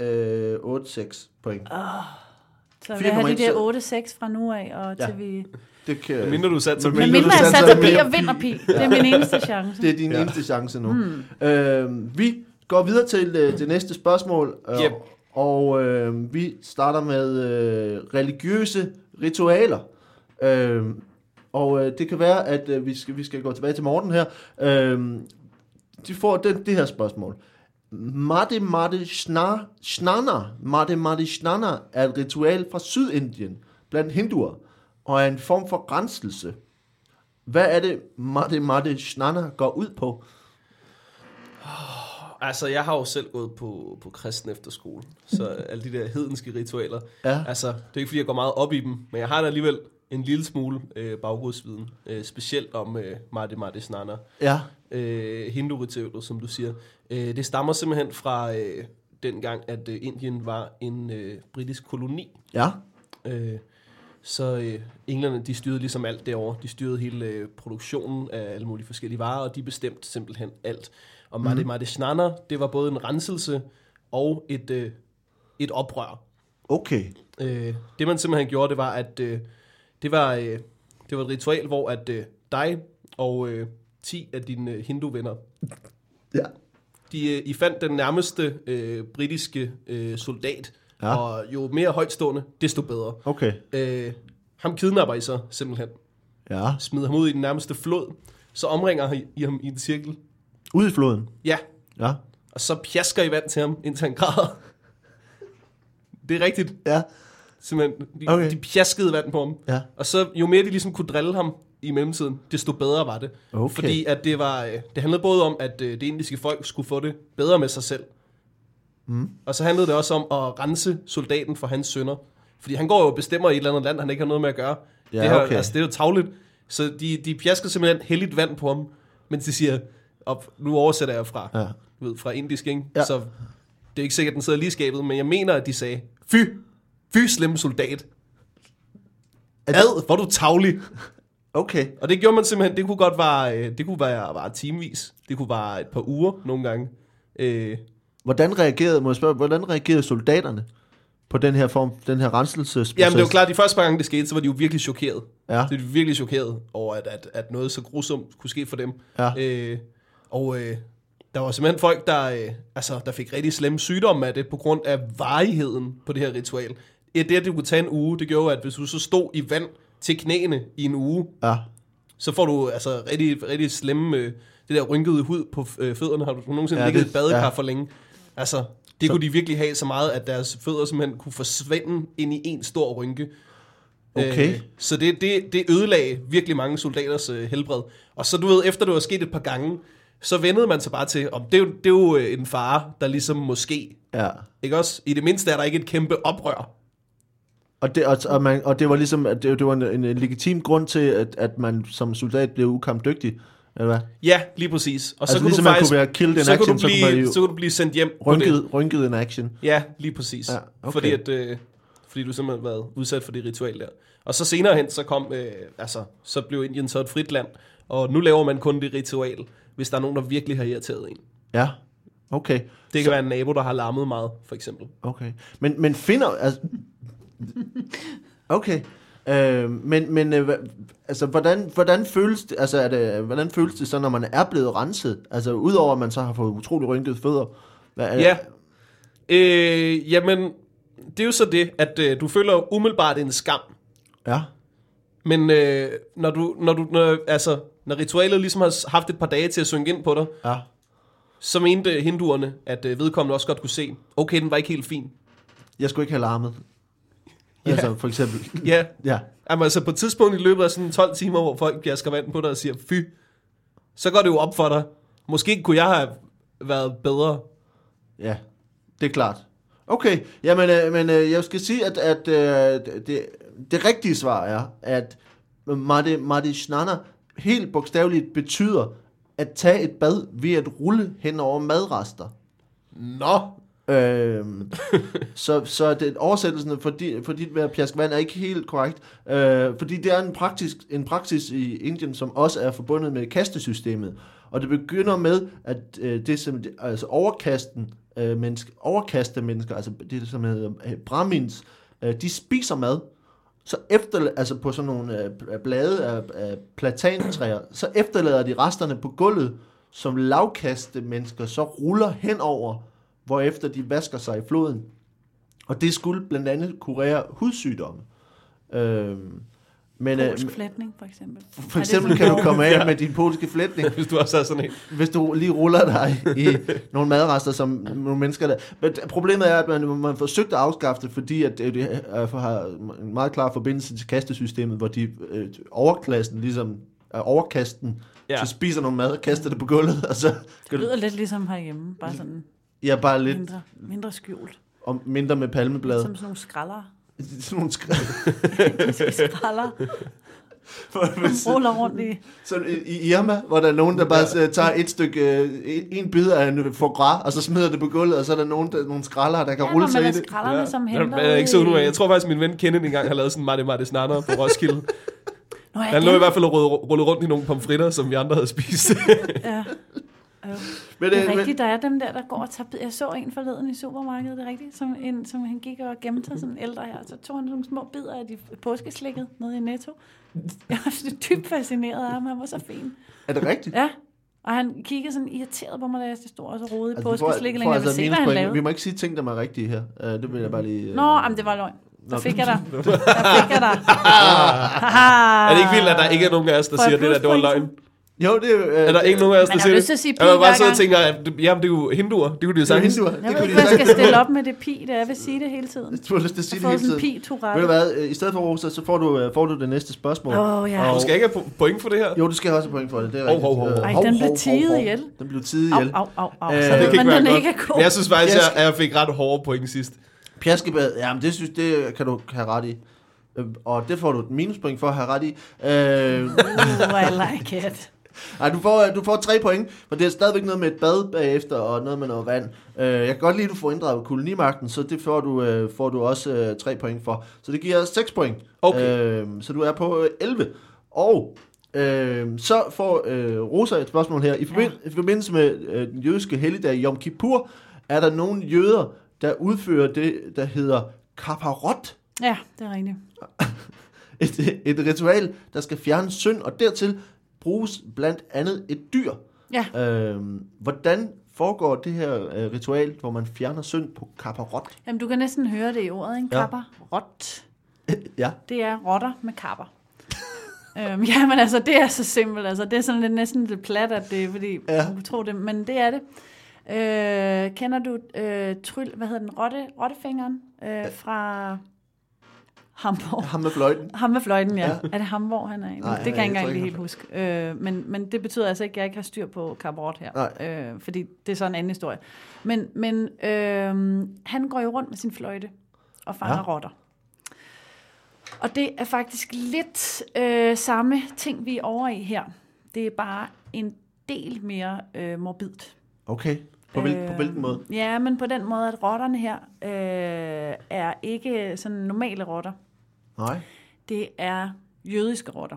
4,86 point.
Så vil jeg have de
4,1,
der 8-6 fra nu af, og
Ja.
til vi...
Det kan,
Mindre du satte sig
Men
Men
mindre
mindre
du
jeg
satser
satser
mere.
og vinder pi. Det er min eneste chance.
det er din
Ja.
eneste chance nu. Hmm. Øh, vi går videre til øh, det næste spørgsmål, øh,
Yep.
og øh, vi starter med øh, religiøse ritualer. Øh, og øh, det kan være, at øh, vi, skal, vi skal gå tilbage til Morten her. Øh, de får den, det her spørgsmål. Mate Mate Shna, Shnana, Mate Mate Shnana er et ritual fra Sydindien blandt hinduer, og er en form for renselse. Hvad er det, Mate Mate Shnana går ud på?
Altså, jeg har jo selv gået på, på kristen efterskole, så alle de der hedenske ritualer.
Ja.
Altså, det er ikke fordi, jeg går meget op i dem, men jeg har da alligevel en lille smule øh, baggrundsviden, øh, specielt om øh, Marte Marte Snana,
Ja.
øh, hindu-ritualet, som du siger. Øh, det stammer simpelthen fra øh, den gang, at øh, Indien var en øh, britisk koloni.
Ja.
Øh, så øh, englænderne, de styrede ligesom alt derovre. De styrede hele øh, produktionen af alle mulige forskellige varer, og de bestemte simpelthen alt. Og Marte Marte Snana, det var både en renselse og et, øh, et oprør.
Okay.
Øh, det man simpelthen gjorde, det var, at øh, det, var, øh, det var et ritual, hvor at øh, dig og øh, 10 af dine øh, hindu-venner,
Ja.
de, øh, I fandt den nærmeste øh, britiske øh, soldat,
Ja.
ja. og jo mere højtstående, desto bedre.
Okay.
Øh, ham kidnapper I så simpelthen.
Ja.
Smider ham ud i den nærmeste flod, så omringer I, I ham i en cirkel.
Ud i floden.
Ja,
Ja.
og så pjasker I vand til ham, indtil han græder. Det er rigtigt.
Ja.
Simpelthen, de,
Okay.
de pjaskede vand på ham.
Ja.
Og så jo mere de ligesom kunne drille ham i mellemtiden, desto bedre var det.
Okay.
Fordi at det var, øh, det handlede både om, at øh, det indiske folk skulle få det bedre med sig selv.
Mm.
Og så handlede det også om at rense soldaten for hans sønner. Fordi han går jo og bestemmer i et eller andet land, han ikke har noget med at gøre.
Ja,
det, her,
okay.
altså, det er jo tavligt. Så de, de pjasker simpelthen heldigt vand på ham, mens de siger, op, nu oversætter jeg fra,
Ja.
ved, fra indisk, ikke?
Ja.
Så det er ikke sikkert, den sidder lige skabet, men jeg mener, at de sagde, fy, fy slemme soldat.
Er det-
Ad, hvor du tavlig.
Okay.
Og det gjorde man simpelthen, det kunne godt være, øh, det kunne være, være timevis. Det kunne være et par uger nogle gange. Øh,
Hvordan reagerede, må jeg spørge, hvordan reagerede soldaterne på den her form, den her renselsesproces?
jamen det jo klart, de første par gange det skete, så var de jo virkelig chokeret.
Ja.
Det er virkelig chokeret over, at, at, at noget så grusomt kunne ske for dem.
Ja.
Øh, og øh, der var simpelthen folk, der, øh, altså, der fik rigtig slemme sygdomme af det, på grund af varigheden på det her ritual. Det, at det kunne tage en uge, det gjorde, at hvis du så stod i vand til knæene i en uge,
Ja.
så får du altså rigtig, rigtig slemme, øh, det der rynkede hud på øh, fødderne. Har du nogensinde
Ja,
ja, ligget i et badekar
ja.
ja. for længe? Altså, det
Så-
kunne de virkelig have så meget, at deres fødder simpelthen kunne forsvinde ind i en stor rynke.
Okay.
Øh, så det, det, det ødelagde virkelig mange soldaters øh, helbred. Og så du ved, efter det var sket et par gange, så vendede man sig bare til, om det, er jo- det er jo øh, en fare, der ligesom måske,
Ja.
ikke også? I det mindste er der ikke et kæmpe oprør.
Og det, og, og, man, og det var ligesom, at det, det var en, en, en legitim grund til, at, at man som soldat blev ukampdygtig, eller hvad?
Ja, lige præcis. Og så
Altså,
kunne
ligesom
du
man
faktisk,
kunne være killed in
så, kunne
action,
du
så kunne
blive,
man
så kunne du blive sendt hjem på det.
Rynket, rynket in action.
Ja, lige præcis.
Ja, okay.
fordi, at, øh, fordi du simpelthen har været udsat for det ritual der. Og så senere hen, så kom, øh, altså, så blev Indien så et frit land, og nu laver man kun det ritual, hvis der er nogen, der virkelig har irriteret en.
Ja, okay.
Det kan så... være en nabo, der har larmet meget, for eksempel.
Okay. Men, men finder... Altså, okay. Øh, men men øh, altså, hvordan, hvordan, føles det, altså, er det, hvordan føles det så, når man er blevet renset? Altså, udover at man så har fået utrolig rynkede fødder. Hvad, er,
Ja. Øh, jamen, det er jo så det, at øh, du føler umiddelbart en skam.
Ja.
Men øh, når du, når du, når, altså, når ritualet ligesom har haft et par dage til at synge ind på dig,
Ja.
så mente hinduerne, at øh, vedkommende også godt kunne se, okay, den var ikke helt fin.
Jeg skulle ikke have larmet.
Ja.
Altså, for eksempel.
Ja,
Ja.
Jamen, altså på et tidspunkt i løbet af sådan 12 timer, hvor folk pjasker vand på dig og siger, fy, så går det jo op for dig. Måske kunne jeg have været bedre.
Ja, det er klart. Okay, jamen, øh, men øh, jeg skal sige, at, at øh, det, det rigtige svar er, at Madi, Madi Snana helt bogstaveligt betyder at tage et bad ved at rulle hen over madrester.
Nå,
Øhm, så, så det, oversættelsen for, di, for dit ved at pjaske vand er ikke helt korrekt, øh, fordi det er en praksis, en praksis i Indien, som også er forbundet med kastesystemet. Og det begynder med, at øh, det som, altså overkasten, øh, menneske, overkaste mennesker, altså det som hedder øh, brahmins, øh, de spiser mad, så efter, altså på sådan nogle øh, blade af, af platantræer, så efterlader de resterne på gulvet, som lavkaste mennesker så ruller henover, hvorefter de vasker sig i floden. Og det skulle blandt andet kurere hudsygdomme. Øhm, men øh,
Polsk flætning, for eksempel.
for eksempel kan du komme af med din polske flætning,
hvis du også har sådan en.
hvis du lige ruller dig i nogle madrester, som nogle mennesker der. Men problemet er, at man, man forsøgte at afskaffe det, fordi at det, det har en meget klar forbindelse til kastesystemet, hvor de øh, overklassen ligesom er overkasten, ja.
Ja.
så spiser nogle mad og kaster det på gulvet, og så
Det lyder lidt ligesom herhjemme, bare sådan
ja, bare lidt
mindre, mindre skjult.
og mindre med palmeblade.
Som sådan nogle skraldere.
Sådan nogle skr-
Skraldere, som ruller rundt i.
Så i Irma, hvor der er nogen, der bare øh, tager et stykke, øh, en, en bid af en foie gras, og så smider det på gulvet, og så er der nogen, der, nogle skraldere, der kan
Ja,
rulle sig i
er
det.
skralderne, som
Ja,
henter
det er ikke så
ud
af. Jeg tror faktisk, min ven Kenneth engang har lavet sådan en Marte Marte Snander på Roskilde.
Nå, ja,
Han lå i hvert fald og rullede rundt i nogle pomfritter, som vi andre havde spist.
Ja. Jo.
Men,
Det
øh,
er
men,
rigtigt, der er dem der, der går og tager bid- Jeg så en forleden i supermarkedet, det er rigtigt, som, en, som han gik og gemte sig, sådan en ældre her. Så tog han nogle små bidder af de påskeslikket nede i Netto. Jeg var dybt fascineret af ham, han var så fin.
er det rigtigt?
Ja, og han kiggede sådan irriteret på mig, da jeg stod og så rode i
Altså,
påskeslikket.
får
Jeg vil
altså
se, hvad han lavede.
Vi må ikke sige ting, der er rigtige her. Uh, det vil jeg bare lige... Uh,
Nå, jamen, det var løgn. Der fik jeg dig. Der fik jeg dig.
er det ikke vildt, at der ikke er nogen af os, der
jeg
siger det der, det var løgn?
Jo, det er jo... Uh,
Er der ikke nogen af os, der
Man har
siger
lyst
det?
til at sige
Jeg var
pi
bare sidde og tænker, at det- jamen, det er jo hinduer. Det kunne de jo
det er hinduer.
Jeg
Det
ved
kunne
ikke, jeg skal stille op med det pi, der jeg vil sige det hele tiden.
Du har lyst til at sige det hele tiden.
pi
Ved du hvad, øh, i stedet for Rosa, så får du, øh, får du det næste spørgsmål.
Åh, ja.
Og-
Du skal ikke have po- point for det her.
Jo, du skal også have point for det, det er
hov, hov.
Øh,
Ej, den blev
hov.
ihjel.
Den blev tidet
Au,
ihjel.
au, au, au.
Øh,
Så
det
ved
kan
man,
ikke
den
være
ikke er god.
Men jeg synes faktisk, at jeg fik ret hårde point sidst.
Pjaskebad, jamen det synes det kan du have ret i. Øh, Og det får du et minuspoint for at have ret i. Øh,
Ooh, I like it.
Nej, du får, du får tre point, for det er stadigvæk noget med et bad bagefter, og noget med noget vand. Øh, jeg kan godt lide, at du får inddraget kolonimagten, så det får du, øh, får du også øh, tre point for. Så det giver 6 point.
Okay.
Øh, så du er på øh, 11. Og øh, så får øh, Rosa et spørgsmål her. I, forbind, ja. I forbindelse med øh, den jødiske helligdag Yom Kippur, er der nogle jøder, der udfører det, der hedder kaparot.
Ja, det er rigtigt.
Et, et ritual, der skal fjerne synd, og dertil bruges blandt andet et dyr.
Ja,
Øhm, hvordan foregår det her øh, ritual, hvor man fjerner synd på kaparot?
Jamen, du kan næsten høre det i ordet, ikke?
Ja.
Kapper. Rot.
ja.
Det er rotter med kapper. øhm, ja, men altså, det er så simpelt. Altså, det er sådan lidt, næsten lidt plat, at det er, fordi
Ja.
du tror det, men det er det. Øh, kender du øh, tryl, hvad hedder den, rotte, rottefingeren øh, fra Hamburg?
Ham med fløjten.
Ham med fløjten, ja.
Ja.
Er det ham, hvor han er?
Nej,
det kan jeg ikke engang lige helt huske. Øh, men, men det betyder altså ikke, at jeg ikke har styr på Cabrot her.
Nej.
Øh, fordi det er så en anden historie. Men, men øh, han går jo rundt med sin fløjte og fanger
Ja.
rotter. Og det er faktisk lidt øh, samme ting, vi er over i her. Det er bare en del mere øh, morbidt.
Okay. På, hvil, på hvilken måde?
Ja, men på den måde, at rotterne her øh, er ikke sådan normale rotter.
Nej.
Det er jødiske rotter.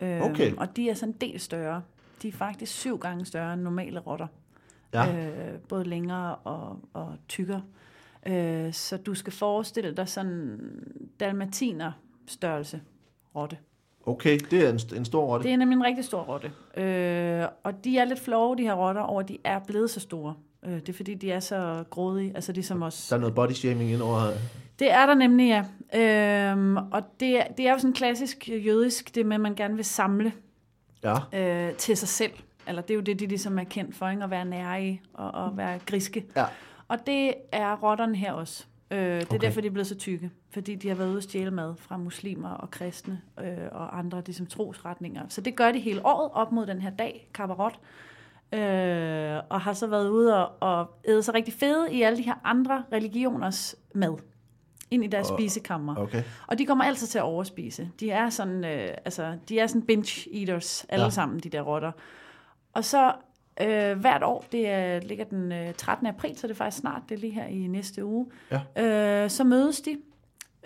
Øh,
Okay.
Og de er sådan en del større. De er faktisk syv gange større end normale rotter.
Ja.
Øh, både længere og, og tykkere. Øh, så du skal forestille dig sådan dalmatiner størrelse rotte.
Okay, det er en, en stor rotte.
Det er nemlig en rigtig stor rotte. Øh, og de er lidt flove, de her rotter, over at de er blevet så store. Øh, det er fordi, de er så grådige. Altså ligesom os.
Der er noget body shaming ind over.
Det er der nemlig, ja. Øhm, og det, er- det er jo sådan klassisk jødisk, det med, at man gerne vil samle
Ja.
øh, til sig selv. Eller det er jo det, de ligesom er kendt for, ikke? at være nære og, og være griske.
Ja.
Og det er rotterne her også. Øh, det er
Okay.
okay. derfor, de er blevet så tykke. Fordi de har været ude at stjæle mad fra muslimer og kristne øh, og andre ligesom, trosretninger. Så det gør de hele året op mod den her dag, Kabarot. Øh, og har så været ude og, og æde sig rigtig fede i alle de her andre religioners mad. Ind i deres
Og-
spisekammer.
Okay.
Og de kommer altid til at overspise. De er sådan, øh, altså, de er sådan binge eaters, alle
Ja.
ja. sammen, de der rotter. Og så øh, hvert år, det er, ligger den øh, 13. april, så det er faktisk snart, det er lige her i næste uge, øh, så mødes de,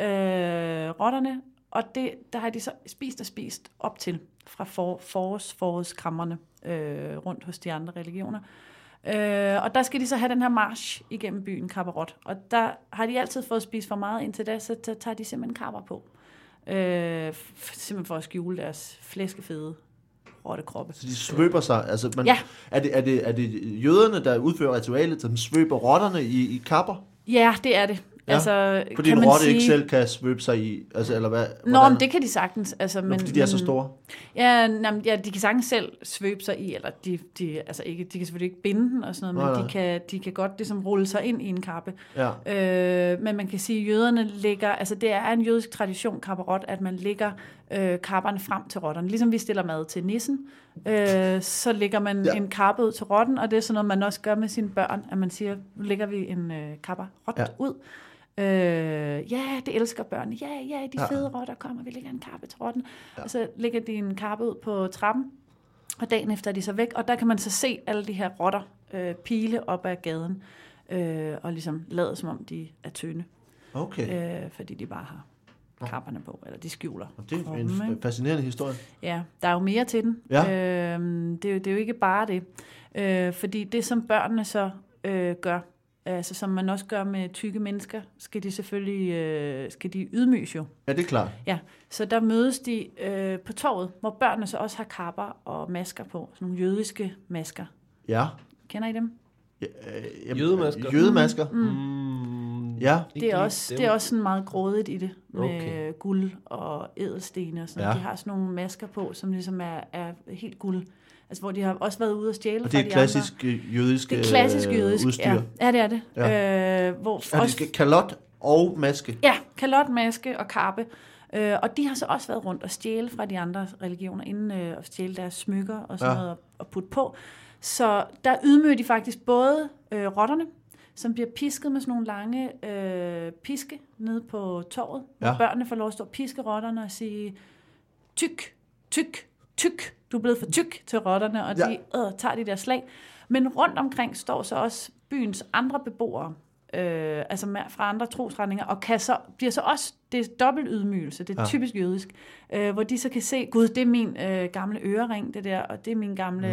øh, rotterne, og det, der har de så spist og spist op til fra for, forårs, forårskrammerne øh, rundt hos de andre religioner. Øh, og der skal de så have den her march igennem byen, Kabarot. Og der har de altid fået spist for meget indtil da, så tager de simpelthen kapper på. Øh, simpelthen for at skjule deres flæskefede rottekroppe.
Så de svøber sig. Altså, man,
Ja.
er, det, er, det, er det jøderne, der udfører ritualet, som svøber rotterne i, i kapper?
Ja, det er det.
Ja,
altså,
Fordi
kan
en
man
rotte
sige...
ikke selv kan svøbe sig i, altså, eller hvad?
Nå,
hvordan?
men det kan de sagtens. Altså,
Nå,
men,
fordi de er så store.
Ja, nem, ja, de kan sagtens selv svøbe sig i, eller de, de, altså ikke, de kan selvfølgelig ikke binde den og sådan noget,
Nej,
men
nej.
de kan, de kan godt ligesom rulle sig ind i en kappe.
Ja.
Øh, men man kan sige, at jøderne lægger, altså det er en jødisk tradition, kapperot, at man lægger øh, kapperne frem til rotterne. Ligesom vi stiller mad til nissen, øh, så lægger man
Ja.
en kappe ud til rotten, og det er sådan noget, man også gør med sine børn, at man siger, nu lægger vi en øh, kapperot
Ja.
ja. ud. Øh, ja, det elsker børn. Ja, ja, de
Ja.
fede rotter kommer, vi lægger en kappe til rotten. Ja. Og så lægger de en kappe ud på trappen, og dagen efter er de så væk, og der kan man så se alle de her rotter øh, pile op ad gaden, øh, og ligesom lade som om de er tynde,
Okay.
øh, fordi de bare har kapperne på, eller de skjuler
Og det er
kroppen,
en
ikke?
fascinerende historie.
Ja, der er jo mere til den.
Ja.
Øhm, det, er jo, det er jo ikke bare det. Øh, fordi det, som børnene så øh, gør, altså som man også gør med tykke mennesker, skal de selvfølgelig øh, skal de ydmyges jo.
Ja, det er klart.
Ja, så der mødes de øh, på torvet, hvor børnene så også har kapper og masker på. Sådan nogle jødiske masker.
Ja.
Kender I dem?
ja øh,
Jødemasker.
Jødemasker.
Mm.
Ja.
Det er, også, det er også sådan meget grådigt i det, med
Okay.
guld og ædelstene og sådan
ja.
De har sådan nogle masker på, som ligesom er, er helt guld. Altså, hvor de har også været ude og stjæle
Og
fra
det er
de
klassisk øh, jødisk,
andre. Det er klassisk
øh,
jødisk,
udstyr.
ja. ja. det er det. Ja. Øh, hvor
Ja, de skal kalot og maske.
Ja, kalot, maske og kappe. Øh, og de har så også været rundt og stjæle fra de andre religioner, inden øh, at stjæle deres smykker og sådan
Ja.
noget og, putte på. Så der ydmyger de faktisk både øh, rotterne, som bliver pisket med sådan nogle lange øh, piske nede på torvet, ja. Børnene får lov at stå og piske rotterne og sige, tyk, tyk, tyk, du er blevet for tyk til rotterne, og
Ja.
de øh, tager de der slag. Men rundt omkring står så også byens andre beboere, øh, altså med- fra andre trosretninger, og kan så, bliver så også, det er dobbelt ydmygelse, det er
Ja.
ja. typisk jødisk, øh, hvor de så kan se, gud, det er min øh, gamle ørering, det der, og det er min gamle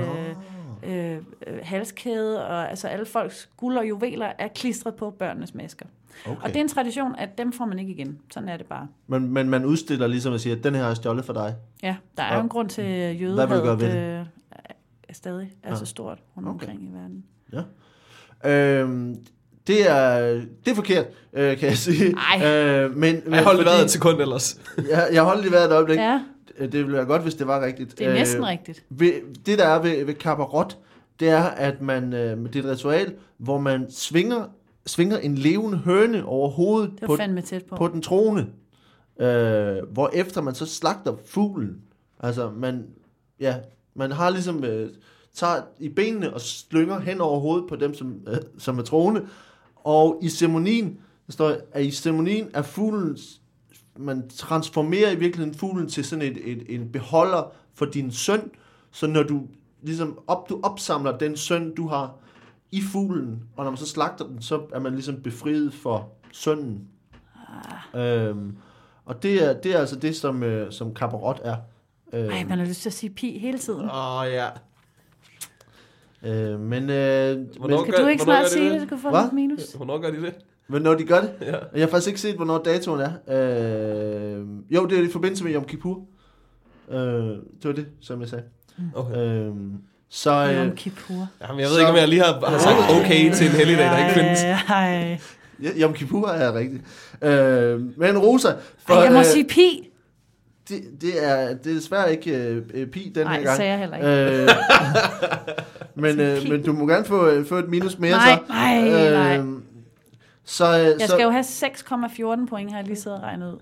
øh, øh, halskæde, og altså alle folks guld og juveler er klistret på børnenes masker.
Okay.
Og det er en tradition, at dem får man ikke igen. Sådan er det bare.
Men, men man udstiller ligesom at sige, at den her er stjålet for dig.
Ja, der er jo en grund til, at
hvad vil du gøre
jødehavet
ved
øh, er stadig er
Ja.
så stort rundt
Okay.
omkring i verden.
Øhm, det er, det er forkert, øh, kan jeg sige.
Ej.
Øh, men, men
Jeg holdt det
fordi-
været et sekund ellers.
Jeg, jeg holdt lige været et øjeblik.
Ja,
Det ville være godt, hvis det var rigtigt.
det er næsten rigtigt.
Ved, det, der er ved, ved kabarot, det er, at man, øh, det er et ritual, hvor man svinger, svinger en levende høne over hovedet
Det
på,
på.
på den trone. Øh, hvor efter man så slagter fuglen. Altså, man, ja, man har ligesom, øh, tager i benene og slynger hen over hovedet på dem, som, øh, som er troende. Og i ceremonien, der står, at i ceremonien er fuglens man transformerer i virkeligheden fuglen til sådan et, et, en beholder for din søn, så når du ligesom op, du opsamler den søn, du har i fuglen, og når man så slagter den, så er man ligesom befriet for sønnen. Ah. Øhm, og det er, det er altså det, som, øh, som kabarot er. Øhm,
Ej, man har lyst til at sige pi hele tiden.
Åh, ja.
øh, men, øh,
Hvornår
men,
Kan
gør-
du ikke snart sige
det?
så kan du få
Hvad?
lidt minus?
Hvornår gør de det?
men når de gør det,
Ja.
jeg har faktisk ikke set, hvornår datoen er. Øh, jo, det er i forbindelse med Yom Kippur. Øh, det var det, som jeg sagde.
Okay.
Øh, så,
Yom
øh,
Kippur.
Jamen, jeg ved ikke, om jeg lige har, har sagt okay til en helligdag, der ikke findes.
Ej,
ja, Yom Kippur er rigtigt. Øh, men Rosa, for,
Ej, jeg må
øh,
sige pi.
det, det, er, det er desværre ikke øh, øh, pi den
Nej,
her
det
gang.
sagde jeg heller ikke.
Øh, men, øh, men du må gerne få, øh, få et minus mere
Nej,
så.
nej, nej.
Øh, så, øh,
Jeg
så
skal jo have 6,14 point, har jeg lige siddet og regnet ud.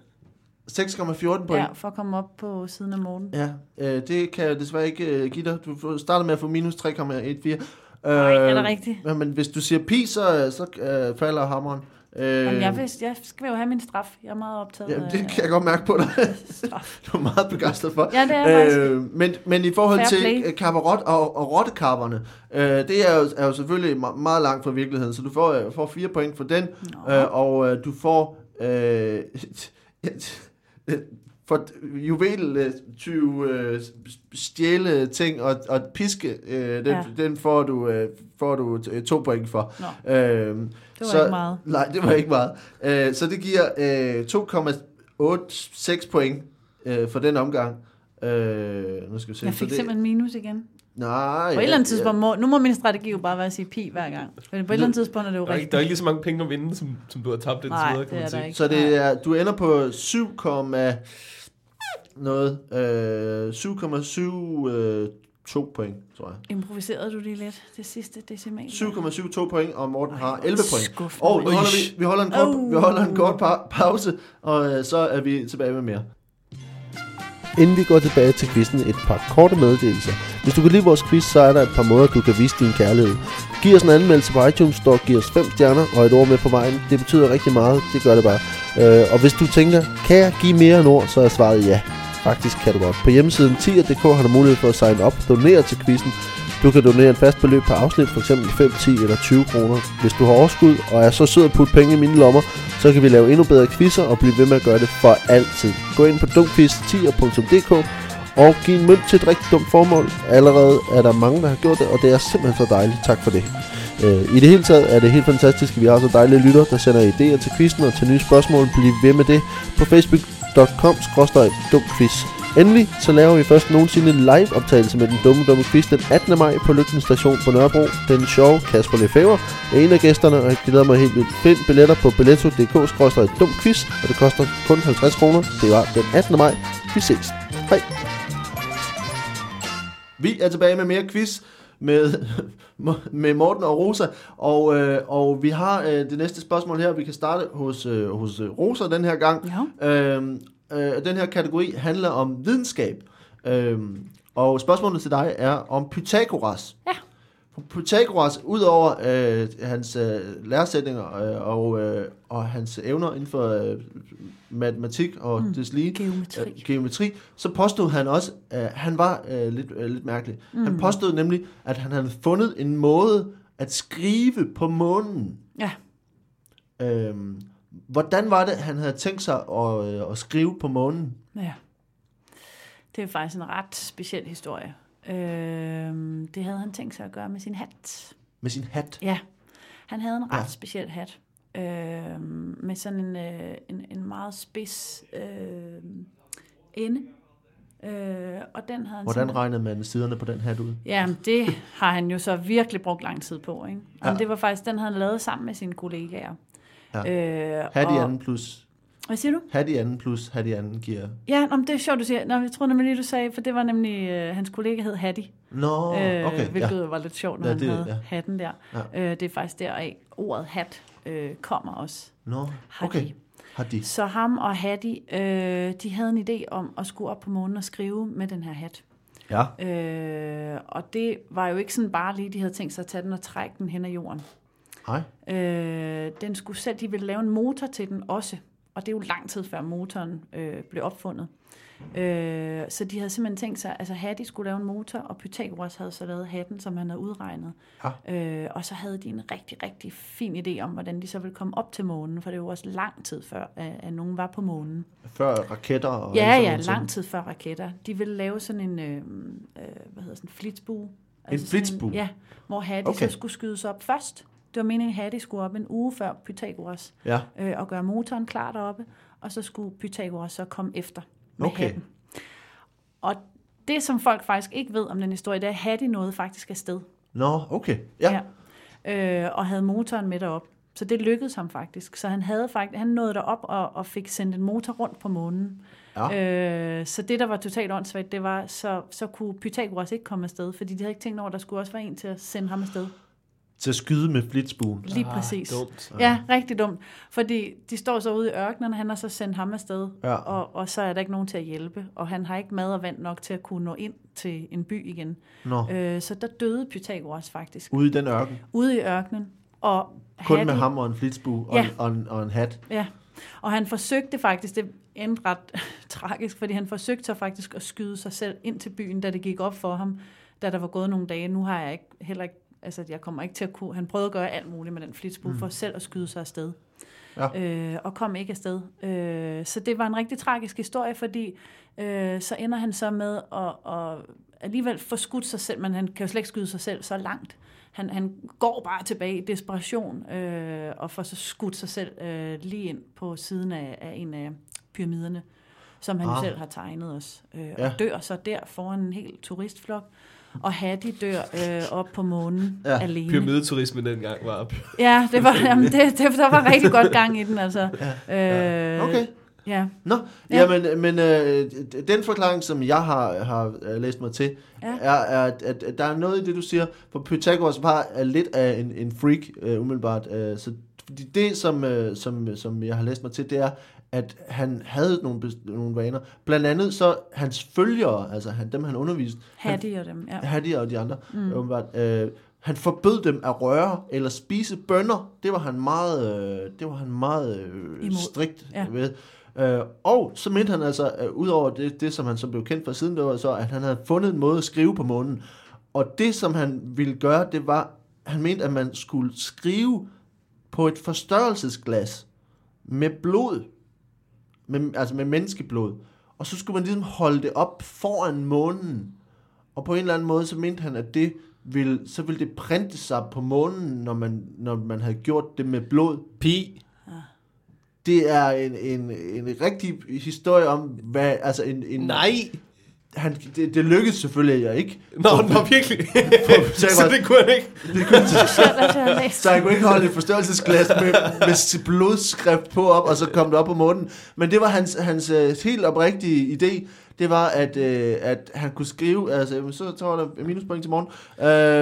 6,14 point.
Ja, for at komme op på siden af Morten.
Ja, øh, det kan jeg desværre ikke øh, give dig. Du starter med at få minus 3,14. Øh,
Nej, er det rigtigt?
Ja, men hvis du siger pi, så, så øh, falder hammeren. Øh,
Jamen, jeg, vidste, jeg skal jo have min straf. Jeg er meget optaget
Jamen, det kan jeg godt mærke på dig.
straf.
du er meget begejstret for.
Ja, det er jeg faktisk.
Øh, men, men i forhold
Fair
til
play.
øh, kabarot og, og rottekarperne, øh, det er jo, er jo selvfølgelig me- meget langt fra virkeligheden, så du får, øh, får fire point for den,
Nå.
øh, og øh, du får øh, for juvel øh, tyve øh, stjæle ting og, og piske, øh, den,
Ja.
den får du, øh, får du to point for.
Nå,
Øh,
det var
så-
ikke meget.
Nej, det var ikke meget. Øh, så det giver øh, 2,86 point øh, for den omgang. Øh, nu skal vi se.
Jeg fik
det,
simpelthen minus igen.
Nej.
På et eller andet tidspunkt må, nu må min strategi jo bare være at sige pi hver gang. Men på et eller andet tidspunkt er det jo
er,
rigtigt.
der er ikke lige så mange penge at vinde, som, som du har tabt indtil videre,
det
kan man
er der
sige.
ikke.
Så det er, du ender på 7, noget. Øh, 7,72 point, tror jeg.
Improviserede du lige lidt det sidste decimal?
7,72 point, og Morten har 11 point.
Skuffende.
Og nu holder vi, vi, holder en kort,
Oh.
vi holder en kort pa- pause, og øh, så er vi tilbage med mere. Inden vi går tilbage til quizzen, et par korte meddelelser. Hvis du kan lide vores quiz, så er der et par måder, du kan vise din kærlighed. Giv os en anmeldelse på iTunes Store, giv os 5 stjerner og et ord med på vejen. Det betyder rigtig meget, det gør det bare. Øh, og hvis du tænker, kan jeg give mere end ord, så er svaret ja. Faktisk kan du godt. På hjemmesiden 10.dk har du mulighed for at signe op og donere til quizzen. Du kan donere et fast beløb per afsnit, f.eks. 5, 10 eller 20 kroner. Hvis du har overskud og er så sød at putte penge i mine lommer, så kan vi lave endnu bedre quizzer og blive ved med at gøre det for altid. Gå ind på dumquiz10.dk og giv en mønt til et rigtig dumt formål. Allerede er der mange, der har gjort det, og det er simpelthen så dejligt. Tak for det. Øh, I det hele taget er det helt fantastisk, at vi har så dejlige lytter, der sender idéer til quizzen og til nye spørgsmål. Bliv ved med det på facebook.com-dumquiz. Endelig så laver vi først nogensinde en live optagelse med den dumme dumme quiz den 18. maj på Lygten Station på Nørrebro. Den sjove Kasper Lefebvre er en af gæsterne, og jeg glæder mig helt vildt. Find billetter på billetto.dk-dum quiz, og det koster kun 50 kroner. Det var den 18. maj. Vi ses. Hej. Vi er tilbage med mere quiz med, med Morten og Rosa, og, øh, og vi har øh, det næste spørgsmål her. Vi kan starte hos, øh, hos øh, Rosa den her gang.
Ja.
Øhm, øh, den her kategori handler om videnskab. Øhm, og spørgsmålet til dig er om Pythagoras.
Ja.
Pythagoras, udover øh, hans øh, læresætninger øh, og, øh, og hans evner inden for øh, matematik og mm. deslige,
Geometri.
øh, geometri, så påstod han også, at han var øh, lidt, øh, lidt mærkelig. Mm. Han påstod nemlig, at han havde fundet en måde at skrive på månen.
Ja.
Øhm, hvordan var det, han havde tænkt sig at, øh, at skrive på månen?
Ja. Det er faktisk en ret speciel historie. Øhm, det havde han tænkt sig at gøre med sin hat.
Med sin hat.
Ja, han havde en ret
Ja.
speciel hat. Øhm, med sådan en, øh, en, en meget spids øh, ende. Øh, og den havde han
Hvordan
simpelthen-
regnede man siderne på den hat ud?
Ja, det har han jo så virkelig brugt lang tid på. Ikke? Og
Ja.
det var faktisk, den havde han lavet sammen med sine kollegaer.
Ja.
Øh, og-
anden plus,
Hvad siger du?
hat i anden plus, hat i anden giver...
Ja, nå, men det er sjovt, du siger. Nå, jeg troede nemlig lige, du sagde, for det var nemlig, øh, hans kollega hed Hattie.
Nå,
øh,
okay.
hvilket
Ja.
var lidt sjovt, når
Ja, det-
han havde
ja.
hatten der.
Ja.
Øh, det er faktisk deraf, ordet hat øh, kommer også.
Nå,
Hattie.
okay. Hattie.
Så ham og Hattie, øh, de havde en idé om at skulle op på månen og skrive med den her hat.
Ja.
Øh, og det var jo ikke sådan bare lige, de havde tænkt sig at tage den og trække den hen ad jorden.
Hej.
Øh, den skulle selv, de ville lave en motor til den også. og det er jo lang tid før motoren øh, blev opfundet. Øh, så de havde simpelthen tænkt sig, altså Hattie skulle lave en motor, og Pythagoras havde så lavet hatten, som han havde udregnet.
Ja.
Øh, og så havde de en rigtig, rigtig fin idé om, hvordan de så ville komme op til månen, for det var også lang tid før, at, at nogen var på månen.
Før raketter og...
Ja, ja, lang tid før raketter. De ville lave sådan en, øh, øh, hvad hedder sådan, flitsbue.
En
sådan
flitsbue?
Ja, hvor Hattie
okay.
så skulle skydes op først. Det var meningen, at Hattie skulle op en uge før Pythagoras
Ja,
øh, og gøre motoren klar deroppe, og så skulle Pythagoras så komme efter med
Okay.
hatten. Og det, som folk faktisk ikke ved om den historie, det er, at Hattie nåede faktisk afsted.
nå, okay. Ja,
Ja. Øh, og havde motoren med derop. Så det lykkedes ham faktisk. Så han havde faktisk, han nåede derop og, og fik sendt en motor rundt på månen.
Ja.
Øh, så det, der var totalt åndssvagt, det var, så, så kunne Pythagoras ikke komme afsted, fordi de havde ikke tænkt over, at der skulle også være en til at sende ham afsted.
Til at skyde med flitsbuen.
Lige
Ah,
præcis.
dumt.
Ja, rigtig dumt. Fordi de står så ude i ørkenen, og han har så sendt ham afsted,
Ja.
og, og så er der ikke nogen til at hjælpe, og han har ikke mad og vand nok til at kunne nå ind til en by igen.
Nå,
Øh, så der døde Pythagoras faktisk,
ude i den ørken.
ude i ørkenen. Og
Kun
Hattie-
med ham og en flitsbue og,
Ja.
en, og, en, og en hat.
Ja, og han forsøgte faktisk, det endte ret tragisk, fordi han forsøgte så faktisk at skyde sig selv ind til byen, da det gik op for ham, da der var gået nogle dage. Nu har jeg ikke, heller ikke, altså jeg kommer ikke til at kunne, han prøvede at gøre alt muligt med den flitsbue mm. for selv at skyde sig afsted.
Ja.
Øh, og kom ikke afsted. Øh, så det var en rigtig tragisk historie, fordi øh, så ender han så med at, at alligevel få skudt sig selv, men han kan jo slet ikke skyde sig selv så langt. Han, han går bare tilbage i desperation øh, og får så skudt sig selv øh, lige ind på siden af, af en af pyramiderne, som han
Ah.
selv har tegnet os. Øh,
Ja.
Og dør så der foran en hel turistflok. Og Hattie dør øh, op på månen
Ja,
ja, alene.
Pyramideturisme dengang var...
Ja, det var, jamen, det, det, der var rigtig godt gang i den, altså. Ja. Øh,
Okay.
Ja,
Nå, ja.
Ja.
jamen, men øh, den forklaring, som jeg har, har øh, læst mig til, ja. Er, er at, at, at der er noget i det, du siger, for Pythagoras var er lidt af en, en freak, øh, umiddelbart. Øh, så fordi det, som, øh, som, som jeg har læst mig til, det er, at han havde nogle, nogle vaner. Blandt andet så hans følgere, altså han, dem han underviste,
Hattie og dem, ja.
Hattie og de andre, mm. åbenbart, øh, han forbød dem at røre eller spise bønner. Det var han meget, øh, det var han meget øh, strikt
Ja.
ved. Øh, og så mente han altså, øh, udover det, det, som han så blev kendt for siden, det var så, at han havde fundet en måde at skrive på månen. Og det, som han ville gøre, det var, han mente, at man skulle skrive på et forstørrelsesglas med blod, med, altså med menneskeblod. Og så skulle man ligesom holde det op foran månen. Og på en eller anden måde, så mente han, at det ville, så ville det printe sig på månen, når man, når man havde gjort det med blod.
Pi.
Det er en, en, en rigtig historie om, hvad, altså en, en
Nej.
Han, det, det lykkedes selvfølgelig jeg ikke.
Nå, nå virkelig. så
Pythagoras.
det kunne han ikke.
Det kunne,
jeg har læst.
så han kunne ikke holde et forstørrelsesglas med, med blodskrift på op, og så kom det op på månen. Men det var hans, hans øh, helt oprigtige idé. Det var, at, øh, at han kunne skrive, altså, så tror jeg, der er minuspoint til morgen.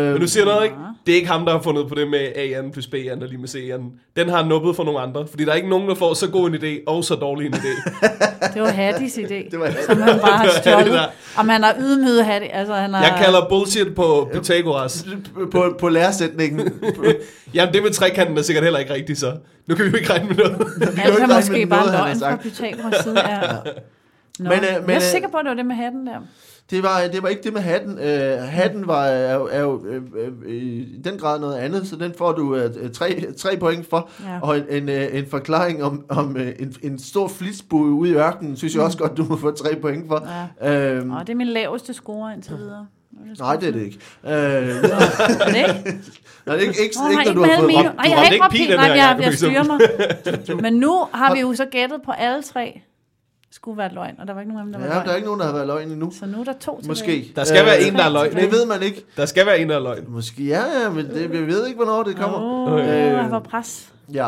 Øh,
Men du siger noget, ikke? Det er ikke ham, der har fundet på det med A'en plus B'en og lige med C'en. Den har han nubbet for nogle andre, fordi der er ikke nogen, der får så god en idé og så dårlig en idé.
Det var Hatties idé,
Det var
som han bare har stjålet. Om han har ydmyget Hattie, altså han har...
Jeg kalder bullshit på Pythagoras.
på, på læresætningen.
Jamen, det med trekanten er sikkert heller ikke rigtigt, så. Nu kan vi jo ikke regne med noget.
kan jo ikke
er
regne
måske
med
bare
noget, han har sagt.
Pythagoras side. Ja. Nå,
Men, øh,
øh,
men,
jeg er
øh,
sikker på, at det var det med hatten der.
Det var, det var ikke det med hatten. Uh, hatten var, er, jo- er jo øh, øh, i den grad noget andet, så den får du uh, tre, tre point for.
Ja.
Og en, en, øh, en forklaring om, om øh, en, en stor flitsbue ude i ørkenen, synes jeg også godt, du må få tre point for.
Ja.
Øhm,
Og det er min laveste score indtil videre.
nej, det er det ikke. Øh,
Er det ikke?
nej, ikke, ikke, ikke,
nej,
når du har
med
fået
minus.
op.
Nej,
du
jeg har ikke
ikke pi
pi.
den
Nej,
her
jeg, jeg styrer mig. Men nu har vi jo så gættet på alle tre. Skulle være løgn, og der var ikke nogen af dem, der var
Ja, der er
løgn.
ikke nogen, der har været løgn endnu.
Så nu er der to tilbage.
Måske.
Der skal være
Øh,
en, der er løgn,
Det ved man ikke.
Der skal være en, der er løgn.
Måske, ja, ja, men det, vi ved ikke, hvornår det kommer.
Åh, oh,
Øh,
jeg pres.
Ja.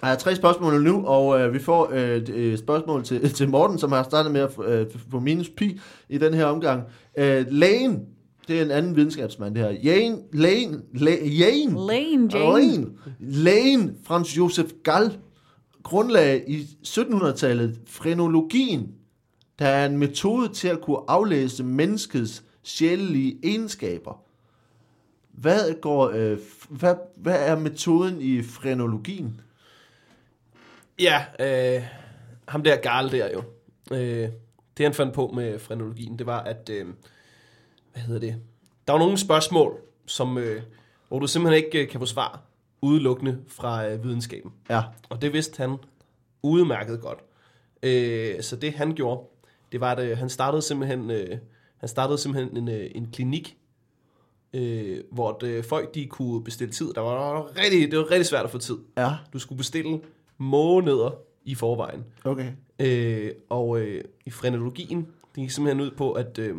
Der er tre spørgsmål nu, og øh, vi får øh, et øh, spørgsmål til, til Morten, som har startet med at få, øh, få minus pi i den her omgang. Øh, lægen, det er en anden videnskabsmand, det her. Lægen, lægen, lægen,
Lane Jane.
lægen, lægen Frans Josef Gall grundlagde i 1700-tallet frenologien, der er en metode til at kunne aflæse menneskets sjælelige egenskaber. Hvad, går, øh, hvad, hvad er metoden i frenologien?
Ja, øh, ham der Garl der jo. Øh, det han fandt på med frenologien, det var, at, øh, hvad hedder det, der var nogle spørgsmål, som, øh, hvor du simpelthen ikke øh, kan få svar udelukkende fra øh, videnskaben.
Ja.
Og det vidste han udmærket godt. Øh, så det han gjorde, det var, at øh, han startede simpelthen, øh, han startede simpelthen en, øh, en klinik, øh, hvor øh, folk de kunne bestille tid. Der var rigtig, det var rigtig svært at få tid.
Ja,
Du skulle bestille måneder i forvejen.
okay.
Øh, og øh, i frenologien, det gik simpelthen ud på, at, øh,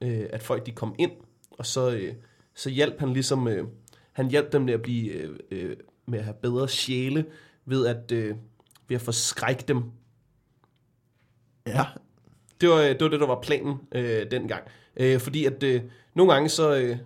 øh, at folk de kom ind, og så, øh, så hjalp han ligesom, øh, han hjalp dem med at blive, øh, øh, med at have bedre sjæle, ved at, øh, ved at forskrække dem.
Ja,
Det var, det var det, der var planen øh, dengang. Øh, fordi at øh, nogle gange, så, øh,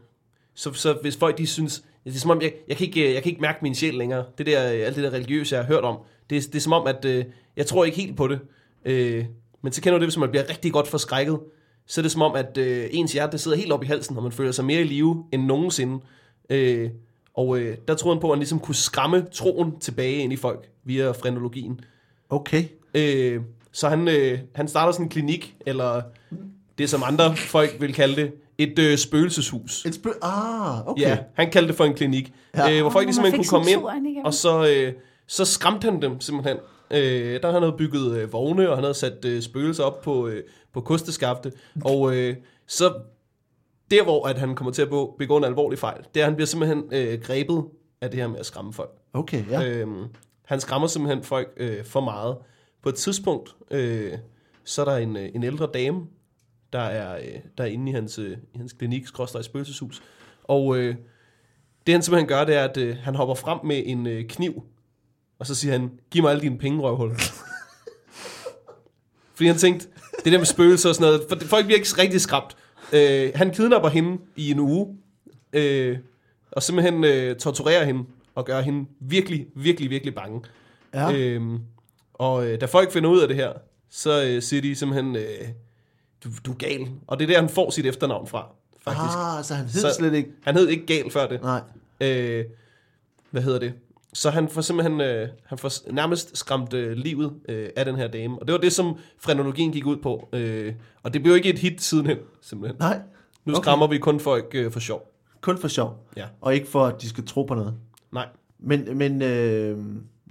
så, så hvis folk de synes, det er som om, jeg, jeg, kan ikke, øh, jeg kan ikke mærke min sjæl længere. Det der, øh, alt det der religiøse, jeg har hørt om, det, det er som om, at øh, jeg tror ikke helt på det. Øh, men så kender du det, hvis man bliver rigtig godt forskrækket, så er det som om, at øh, ens hjerte sidder helt op i halsen, og man føler sig mere i live end nogensinde. Øh, og øh, der troede han på, at han ligesom kunne skræmme troen tilbage ind i folk via frenologien.
okay.
Øh, så han, øh, han starter sådan en klinik, eller det som andre folk vil kalde det, et øh, spøgelseshus.
Et spøg... Ah, okay.
Ja, han kaldte det for en klinik,
Ja.
øh, hvor folk ligesom kunne komme ind,
igennem.
og så, øh, så skræmte han dem simpelthen. Øh, der han havde bygget øh, vogne, og han havde sat øh, spøgelser op på, øh, på kosteskafte, og øh, så der, hvor at han kommer til at begå- en alvorlig fejl, det er, at han bliver simpelthen øh, grebet af det her med at skræmme folk.
Okay. Ja.
Øhm, han skræmmer simpelthen folk øh, for meget. På et tidspunkt, øh, så er der en, øh, en ældre dame, der er, øh, der er inde i hans, øh, i hans klinik, skråstrej spøgelseshus. Og øh, det han simpelthen gør, det er, at øh, han hopper frem med en øh, kniv, og så siger han, giv mig alle dine penge, røvhul. Fordi han tænkte, det der med spøgelser og sådan noget, for folk bliver ikke rigtig skræmt. Øh, han kidnapper hende i en uge, øh, og simpelthen øh, torturerer hende, og gør hende virkelig, virkelig, virkelig bange.
ja.
Øhm, og øh, da folk finder ud af det her, så øh, siger de simpelthen, øh, du, du er gal. Og det er der, han får sit efternavn fra, faktisk.
Ah, så han hed
Så-
slet ikke...
Han hed ikke gal før det.
Nej.
Øh, hvad hedder det? Så han får simpelthen øh, han får nærmest skræmt øh, livet øh, af den her dame. Og det var det, som frenologien gik ud på. Øh, og det blev ikke et hit sidenhen, simpelthen.
Nej,
Nu
Okay.
skræmmer vi kun folk øh, for sjov.
kun for sjov.
Ja.
Og ikke for, at de skal tro på noget.
Nej.
Men, men øh,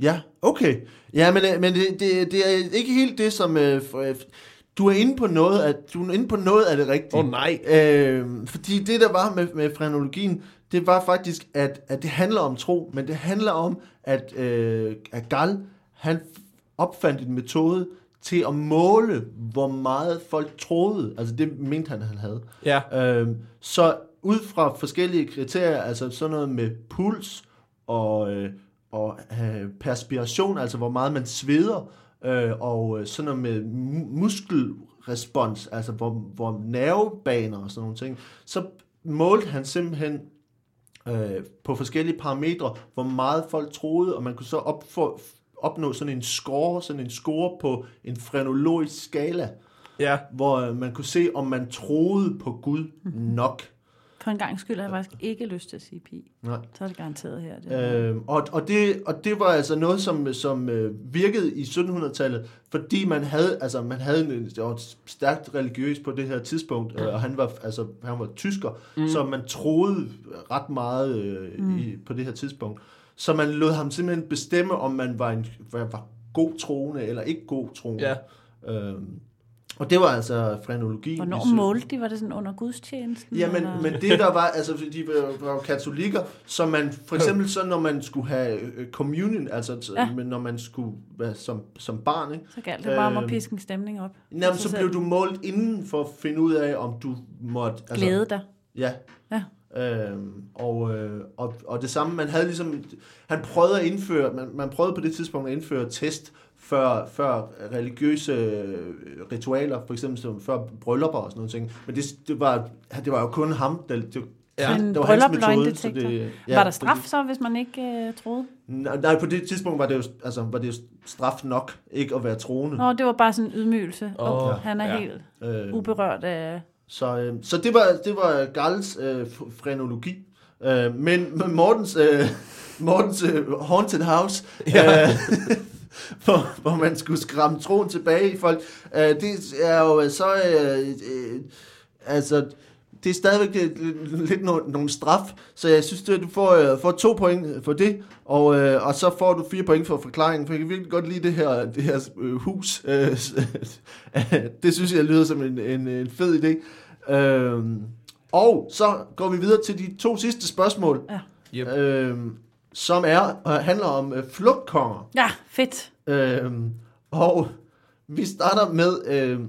ja, okay. Ja, men, øh, men det, det, det er ikke helt det, som... Øh, øh, du er inde på noget af, du er inde på noget af det rigtige.
Åh oh, nej.
Øh, fordi det, der var med, med frenologien, det var faktisk, at, at det handler om tro, men det handler om, at, øh, at Gal, han opfandt en metode til at måle, hvor meget folk troede. Altså det mente han, han havde.
Ja.
Øh, så ud fra forskellige kriterier, altså sådan noget med puls og, øh, og øh, perspiration, altså hvor meget man sveder, øh, og øh, sådan noget med mu- muskelrespons, altså hvor, hvor nervebaner og sådan nogle ting, så målte han simpelthen øh, på forskellige parametre, hvor meget folk troede, og man kunne så op for, opnå sådan en score, sådan en score på en frenologisk skala,
Ja.
hvor øh, man kunne se, om man troede på Gud nok.
For en gang skyld har jeg faktisk ikke lyst til at sige pi.
Nej.
Så er det garanteret her. Det.
Øh, og, og, det, og det var altså noget, som, som øh, virkede i 1700-tallet, fordi man havde, altså, man havde en, det var stærkt religiøst på det her tidspunkt, øh, og han var, altså, han var tysker, mm. så man troede ret meget øh, mm. i, på det her tidspunkt. Så man lod ham simpelthen bestemme, om man var, en, var, var god troende eller ikke god troende.
Ja.
Øh, og det var altså frenologi.
Hvornår
syv-
målte de? Var det sådan under gudstjenesten?
Ja, men,
eller?
men det der var, altså de var, jo katolikker, så man for eksempel så når man skulle have øh, communion, altså
Ja.
når man skulle være som, som barn, ikke?
Så galt det bare om at
Øhm,
piske en stemning op.
Jamen, så
selv.
blev du målt inden for at finde ud af, om du måtte... Altså,
Glæde dig.
Ja.
Ja.
Øhm, og, øh, og, og det samme, man havde ligesom, han prøvede at indføre, man, man prøvede på det tidspunkt at indføre test før, før religiøse øh, ritualer, for eksempel som før bryllupper og sådan noget ting. Men det, det, var, det var jo kun ham, der, det,
Ja.
En
det var hans metode.
løgndetektor.
det,
Var der straf så, hvis man ikke øh, troede?
Nej, nej, på det tidspunkt var det jo, altså, var det jo straf nok, ikke at være troende.
Nå, det var bare sådan en ydmygelse. Oh, han er
ja.
helt
Øh,
uberørt af...
så, øh, så det var, det var Gals øh, frenologi. Øh, men men Mortens, øh, Mortens øh, Haunted House,
Ja.
øh, hvor, hvor man skulle skræmme troen tilbage i folk. Uh, det er jo så... Uh, uh, altså, det er stadigvæk øh, lidt no- nogle straf, så jeg synes, at du får, uh, får to point for det, og, uh, og så får du fire point for forklaringen, for jeg kan virkelig godt lide det her, det her uh, hus. Uh, det synes jeg lyder som en, en, en fed idé. Uh, og så går vi videre til de to sidste spørgsmål,
Ja.
Yep.
uh, som er uh, handler om uh, flugtkonger.
Ja, fedt.
Øhm, og vi starter med øh,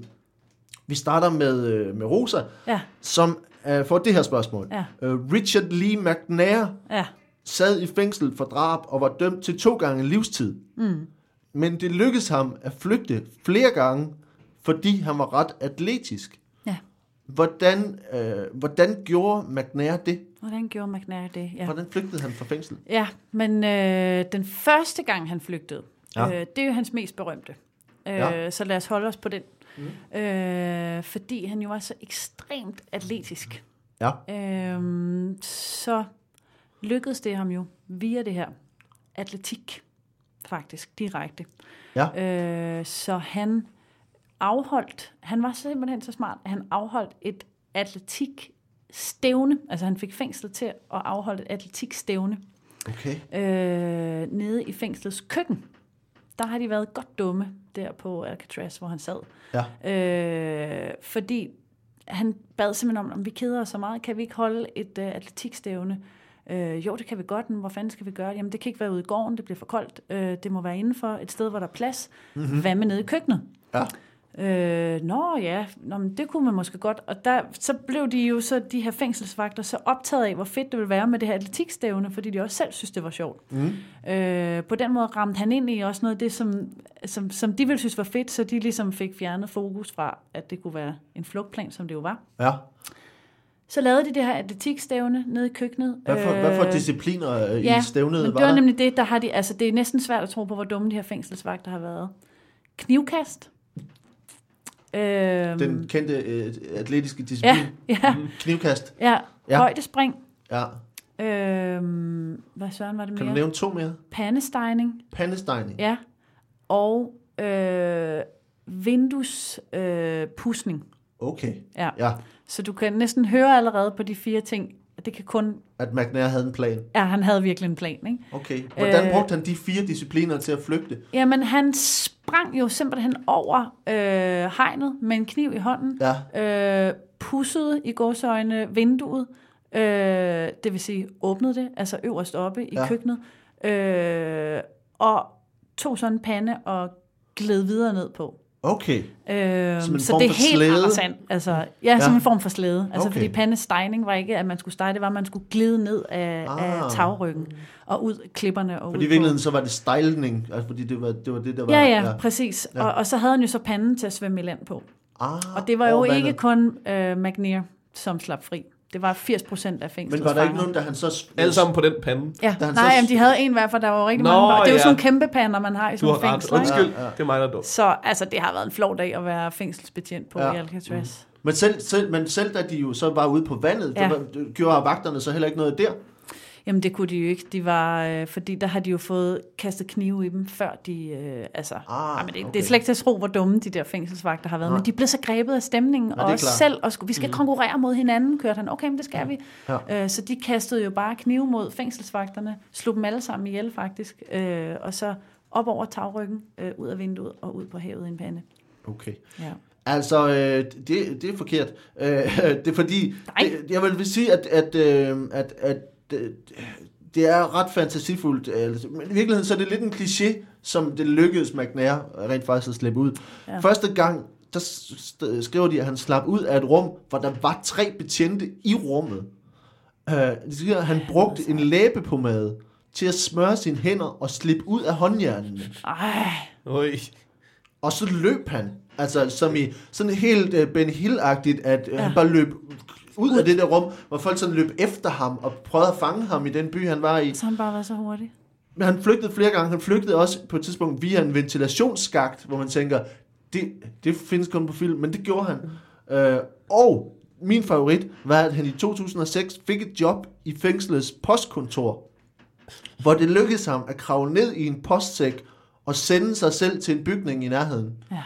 vi starter med, øh, med Rosa,
Ja,
som øh, får det her spørgsmål.
Ja.
Øh, Richard Lee McNair
ja.
sad i fængsel for drab og var dømt til to gange livstid. Mm. Men det lykkedes ham at flygte flere gange, fordi han var ret atletisk.
Ja.
Hvordan, øh, hvordan gjorde McNair det?
Hvordan gjorde McNair det? Ja.
Hvordan flygtede han fra fængsel?
Ja, men øh, den første gang, han flygtede,
Ja.
øh, det er jo hans mest berømte. Øh,
ja.
Så lad os holde os på den. Mm. Øh, fordi han jo var så ekstremt atletisk.
Ja.
Øh, så lykkedes det ham jo via det her atletik, faktisk, direkte.
Ja.
Øh, så han afholdt, han var simpelthen så smart, at han afholdt et atletik stævne, altså han fik fængslet til at afholde et atletikstævne
Okay.
øh, nede i fængslets køkken. Der har de været godt dumme der på Alcatraz, hvor han sad.
Ja.
Øh, fordi han bad simpelthen om, om vi keder os så meget, kan vi ikke holde et øh, atletikstævne? Øh, jo, det kan vi godt, men hvor fanden skal vi gøre det? Jamen, det kan ikke være ude i gården, det bliver for koldt. Øh, det må være indenfor, et sted, hvor der er plads. Mm-hmm. Hvad med nede i køkkenet?
Ja.
Øh, nå ja, nå, men det kunne man måske godt. Og der, så blev de jo så, de her fængselsvagter, så optaget af, hvor fedt det ville være med det her atletikstævne, fordi de også selv synes, det var sjovt. Mm. Øh, på den måde ramte han ind i også noget af det, som, som, som de ville synes var fedt, så de ligesom fik fjernet fokus fra, at det kunne være en flugtplan, som det jo var.
Ja.
Så lavede de det her atletikstævne nede i køkkenet.
Hvad for, øh, hvad for
Øh,
discipliner øh,
ja,
i stævnet
men
var
det var
der?
nemlig det, der har de, altså det er næsten svært at tro på, hvor dumme de her fængselsvagter har været. Knivkast. Øhm,
Den kendte øh, atletiske disciplin.
ja, ja,
Knivkast.
ja,
Ja.
højdespring.
Ja.
Øhm, hvad søren var det
Kan du
mere?
nævne to mere?
Pandestejning,
Pandestejning.
ja. Og øh, vinduespusning. Øh, pudsning.
Okay.
ja.
Ja,
Så du kan næsten høre allerede på de fire ting, det kan kun...
at McNair havde en plan.
Ja, han havde virkelig en plan, ikke?
Okay. Hvordan
Øh,
brugte han de fire discipliner til at flygte?
Jamen, han sprang jo simpelthen over øh, hegnet med en kniv i hånden.
Ja.
øh, pussede i gåsøjne vinduet, øh, det vil sige åbnede det, altså øverst oppe i
Ja.
ja. køkkenet, øh, og tog sådan en pande og gled videre ned på.
Okay.
Øh,
Som en
så
form
det er
for
helt
slæde?
interessant. Altså, ja, ja, som
Ja.
en form for slæde. Altså,
Okay.
fordi pandestejning var ikke, at man skulle stege, det var, at man skulle glide ned af,
Ah.
af tagryggen og ud klipperne. Og
Fordi i
ud
virkeligheden så var det stejlning, altså fordi det var det, var det der var...
Ja, ja, præcis.
Ja.
Ja. Og, og så havde han jo så panden til at svømme i land på.
Ah,
Og det var jo ikke kun øh, McNair, som slap fri. Det var 80 procent af fængslets
Men var der ikke nogen, der han så...
Alle sammen på den pande.
Ja,
Da han
nej,
så-
jamen, de havde en hver, for der var jo rigtig
Nå,
mange. Det er jo
ja.
sådan kæmpe pander, man har i
Du
sådan
har
nogle
ret.
fængsler.
Undskyld,
Ja, ja.
det er mig, der er dum.
Så altså, det har været en flov dag at være fængselsbetjent på
Ja.
i Alcatraz.
Men selv, selv, men selv da de jo så var ude på vandet, ja.
Ja.
var, gjorde vagterne så heller ikke noget der?
Jamen, det kunne de jo ikke. De var, øh, fordi der har de jo fået kastet knive i dem, før de... Øh, altså,
Ah,
ah, men det,
okay.
det er slet ikke til at tro, hvor dumme de der fængselsvagter har været.
Nej.
Men de blev så grebet af stemningen,
er
og
klart.
selv, og skulle, vi skal konkurrere mod hinanden, kørte han. Okay, men det skal vi.
Ja.
Øh, så de kastede jo bare knive mod fængselsvagterne, slog dem alle sammen ihjel faktisk, øh, og så op over tagryggen, øh, ud af vinduet og ud på havet i en pande.
Okay.
Ja.
Altså, øh, det, det er forkert. Øh, det er fordi,
Nej.
det, jeg vil sige, at, at, øh, at, at øh, det er ret fantasifuldt. Altså, men i virkeligheden så er det lidt en kliché, som det lykkedes McNair rent faktisk at slippe ud. Ja. Første gang, der skriver de, at han slap ud af et rum, hvor der var tre betjente i rummet. Øh, de siger, at han brugte en læbepomade til at smøre sine hænder og slippe ud af håndjernene.
Ej.
Og så løb han. Altså som i sådan helt uh, Ben Hill-agtigt, at ja. han bare løb ud af det der rum, hvor folk sådan løb efter ham og prøvede at fange ham i den by, han var i.
så han bare været så hurtig.
Men han flygtede flere gange. Han flygtede også på et tidspunkt via en ventilationsskagt, hvor man tænker, det, det findes kun på film, men det gjorde han. Uh, og min favorit var, at han i 2006 fik et job i fængslets postkontor, hvor det lykkedes ham at kravle ned i en postsæk og sende sig selv til en bygning i nærheden.
Ja.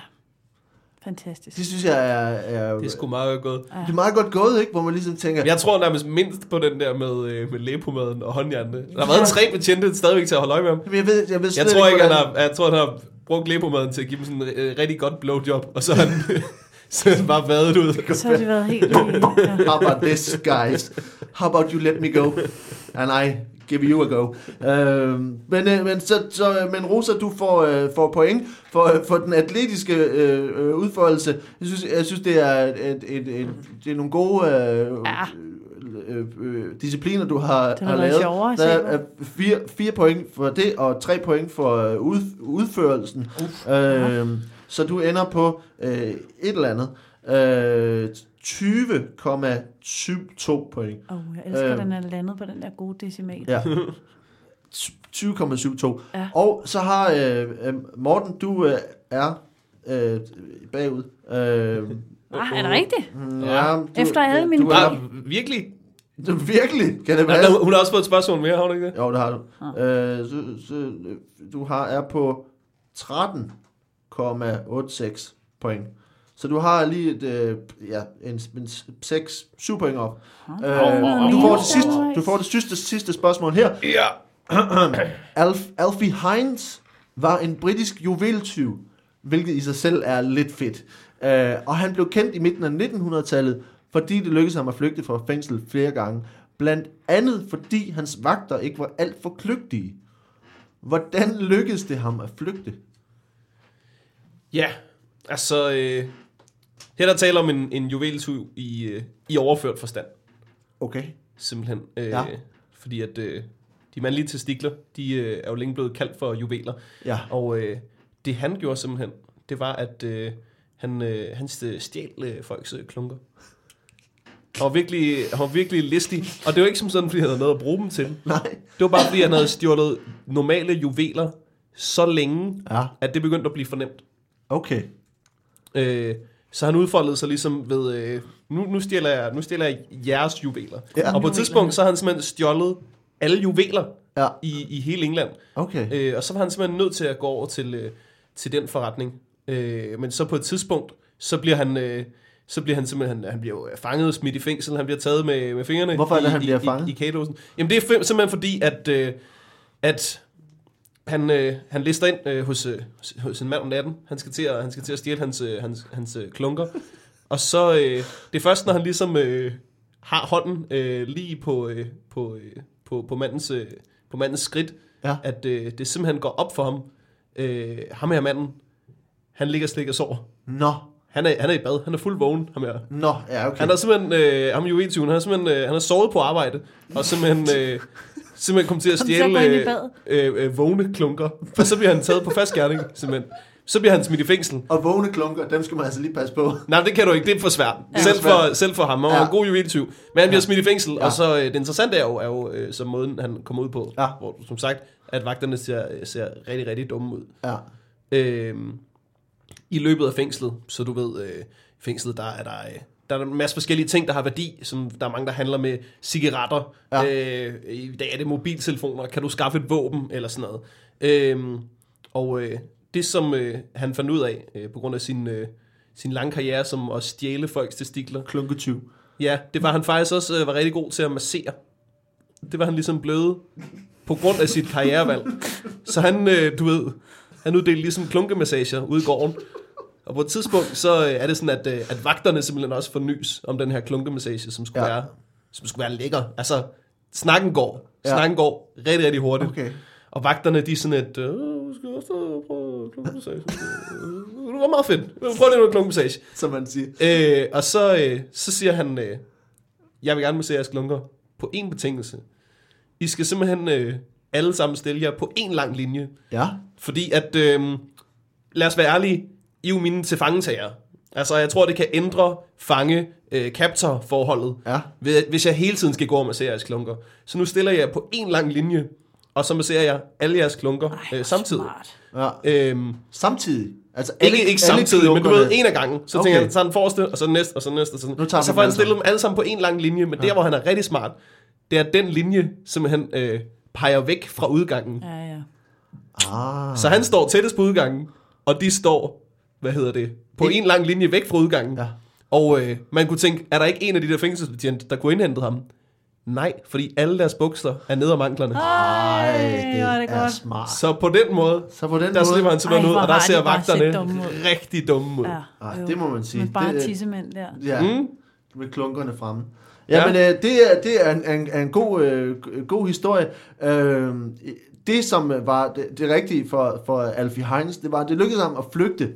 Fantastisk.
Det synes jeg er, er,
Det er sgu meget godt gået.
det er meget godt gået, ikke? Hvor man ligesom tænker,
Jeg tror nærmest mindst på den der med, øh, med lægepomaden og håndjernene. Der har været tre betjente stadigvæk til at holde øje med ham.
Jeg ved, jeg ved
Jeg tror ikke, han
hvordan-
har, jeg tror, han har brugt lægepomaden til at give dem sådan en øh, rigtig godt blowjob, og så han, så er han bare vadet ud.
Så har det været helt... Ja.
How about this, guys? How about you let me go? And I give you a go. Øhm, men, øh, men, så, så, men Rosa, du får, øh, får point for, øh, for den atletiske øh, øh, udfoldelse. Jeg synes, jeg synes det, er et, et, et, det er nogle gode øh,
Ja.
øh, øh, discipliner, du har,
har
lavet.
sjovere
Der er øh, fire, fire point for det, og tre point for øh, ud, udførelsen. Øh, så du ender på øh, et eller andet. Øh, 20,72 point.
Oh, jeg elsker,
Øh.
den er landet på den der gode decimal.
Ja. 20,72.
Ja.
Og så har øh, øh, Morten, du øh, er øh, bagud. Øh,
Ah, er det rigtigt?
ja, du,
Efter alle mine
du
point.
er,
virkelig?
du, virkelig, kan det
Nej,
være?
hun har også fået et spørgsmål mere, har hun ikke det?
Jo, det har du. Øh, så, så, du har, er på 13,86 point. Så du har lige et, øh, ja, en, en 6, 7 point op. Øh, du, får det sidste, du får det sidste, sidste spørgsmål her.
Ja.
Alf, Alfie Hines var en britisk juveltyv, hvilket i sig selv er lidt fedt. Uh, og han blev kendt i midten af 1900-tallet, fordi det lykkedes ham at flygte fra fængsel flere gange. Blandt andet fordi hans vagter ikke var alt for kløgtige. Hvordan lykkedes det ham at flygte?
Ja, altså... Øh, her er der taler om en, en juveltyv i, øh, i overført forstand,
Okay.
simpelthen. Øh,
Ja.
Fordi at øh, de mandlige testikler, de øh, er jo længe blevet kaldt for juveler.
Ja.
Og øh, det han gjorde simpelthen, det var, at øh, han, øh, han st- stjal øh, folks øh, klunker. Han var, virkelig, han var virkelig listig. Og det var ikke som sådan, fordi han havde noget at bruge dem til.
Nej.
Det var bare, fordi han havde stjålet normale juveler så længe,
Ja.
at det begyndte at blive fornemt.
Okay.
Øh, så han udfoldede sig ligesom ved, øh, nu, nu, stjæler jeg, nu stjæler jeg jeres juveler.
Ja.
Og på et tidspunkt, så har han simpelthen stjålet alle juveler
Ja.
i, i hele England.
Okay.
Øh, og så var han simpelthen nødt til at gå over til, øh, til den forretning. Øh, men så på et tidspunkt, så bliver han... Øh, så bliver han simpelthen, han bliver jo fanget smidt i fængsel, han bliver taget med, med fingrene
Hvorfor er det,
i,
han
i,
bliver
i,
fanget?
i, kagedåsen. Jamen det er simpelthen fordi, at, øh, at han, øh, han lister ind øh, hos, øh, hos- en mand om natten. Han skal til at, han skal til at stjæle hans, øh, hans, hans øh, klunker. Og så, øh, det er først, når han ligesom øh, har hånden øh, lige på, øh, på, øh, på, på, mandens, øh, på mandens skridt,
Ja.
at øh, det simpelthen går op for ham. Øh, ham her manden, han ligger slik og sover.
Nå.
Han er, han er i bad, han er fuld vågen, ham her.
Nå, ja, okay.
Han har simpelthen, øh, ham juveltyven, han har simpelthen, øh, han har sovet på arbejde, og simpelthen, øh, simpelthen kommet til at
Kom til at
stjæle øh, øh, øh, vågne klunker. Og så bliver han taget på fast gerning, simpelthen. Så bliver han smidt i fængsel.
Og vågne klunker, dem skal man altså lige passe på.
Nej, det kan du ikke, det er for svært.
Ja.
Selv,
Det er for
selv for ham, han var
Ja.
en god juveltyv. Men han bliver
Ja.
smidt i fængsel,
Ja.
og så øh, det interessante er jo, er jo øh, som måden, han kommer ud på.
Ja.
Hvor, som sagt, at vagterne ser, ser rigtig, rigtig dumme ud.
Ja.
øh, i løbet af fængslet. Så du ved, øh, i fængslet, der er der, øh, der er en masse forskellige ting, der har værdi. Som der er mange, der handler med cigaretter.
Ja.
Øh, I dag er det mobiltelefoner. Kan du skaffe et våben? Eller sådan noget. Øh, og øh, det, som øh, han fandt ud af, øh, på grund af sin, øh, sin lange karriere, som at stjæle folks testikler,
Klunketyv.
Ja, det var han faktisk også øh, var rigtig god til at massere. Det var han ligesom blevet på grund af sit karrierevalg. Så han, øh, du ved, han uddelte ligesom klunkemassager ude i gården. Og på et tidspunkt, så øh, er det sådan, at, øh, at vagterne simpelthen også får nys om den her klunkemassage, som skulle,
Ja.
være, som skulle være lækker. Altså, snakken går.
Ja.
Snakken går rigtig, rigtig hurtigt.
Okay.
Og vagterne, de er sådan et, øh, skal også prøve klunkemassage. Det var meget fedt. Prøv lige noget klunkemassage.
Som man siger.
Øh, og så, øh, så siger han, øh, jeg vil gerne massere jeres klunker på én betingelse. I skal simpelthen øh, alle sammen stille jer på en lang linje.
Ja.
Fordi at, øh, lad os være ærlige, I er jo mine til fangetager. Altså, jeg tror, det kan ændre fange øh, captor forholdet
Ja.
hvis jeg hele tiden skal gå og massere jeres klunker. Så nu stiller jeg på en lang linje, og så masserer jeg alle jeres klunker
Ej,
øh, samtidig.
Smart.
ja.
Øhm,
Samtidig. Altså
ikke, ikke samtidig, men du ved, en af gangen. Så
Okay.
tænker jeg, så tager den forreste, og så den næste, og så den næste. Og så,
Nu tager
og så får han stillet
alle
dem alle sammen på en lang linje, men der, hvor han er rigtig smart, det er den linje, som han øh, peger væk fra udgangen.
Ja, ja.
Ah.
Så han står tættest på udgangen, og de står, hvad hedder det, på en lang linje væk fra udgangen.
Ja.
Og øh, man kunne tænke, er der ikke en af de der fængselsbetjente, der kunne indhente ham? Nej, fordi alle deres bukser er ned om anklerne.
Ej,
Ej, hvor er det
er
godt.
smart.
Så på den måde,
Så på den
der slipper han simpelthen
Ej,
ud, og der ser vagterne
dumme
rigtig dumme ud.
Ja,
Ej, det må man sige.
Men bare
Det-
tissemænd der.
ja,
Mm.
med klunkerne fremme. Ja,
Ja.
men øh, det er, det er en, en, en god, øh, god historie. Øh, det, som var det, det rigtige for, for Alfie Heinz, det var, det lykkedes ham at flygte.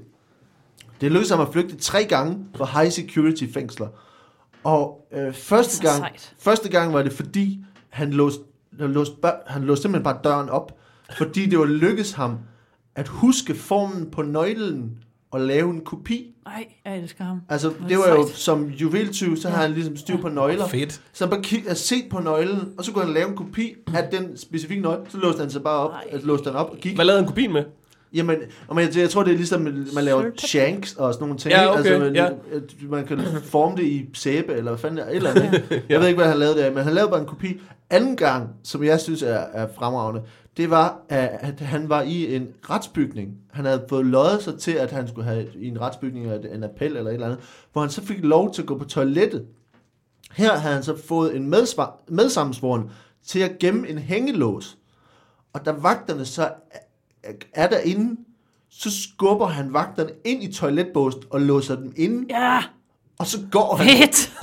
Det lykkedes ham at flygte tre gange fra high security fængsler. Og øh, første, gang, første gang var det fordi, han låste, han, låste, bør- han låste simpelthen bare døren op. Fordi det var lykkedes ham at huske formen på nøglen og lave en kopi.
Ej, jeg elsker ham.
Altså, det
det
var jo som juveltyv, så
Ja.
har han ligesom styr på nøgler.
Fedt.
Så han bare kig, set på nøglen, og så kunne han lave en kopi af den specifikke nøgle. Så låste han sig bare op, altså, låste han op og gik.
Hvad lavede han kopien med?
Jamen, og jeg, jeg tror, det er ligesom, man laver
Sølvpapir.
shanks og sådan nogle ting.
Ja, okay,
altså, man,
ja.
man kan forme det i sæbe, eller hvad fanden det er, et eller andet. ikke? Jeg ved ikke, hvad han lavede der, men han lavede bare en kopi. Anden gang, som jeg synes er, er fremragende, det var, at han var i en retsbygning. Han havde fået løjet sig til, at han skulle have i en retsbygning eller en appel eller et eller andet, hvor han så fik lov til at gå på toilettet. Her havde han så fået en medsvar, medsammensvoren til at gemme en hængelås. Og da vagterne så er- er derinde, så skubber han vagterne ind i toiletbåsen og låser dem inde,
Ja,
og så går han.
fedt.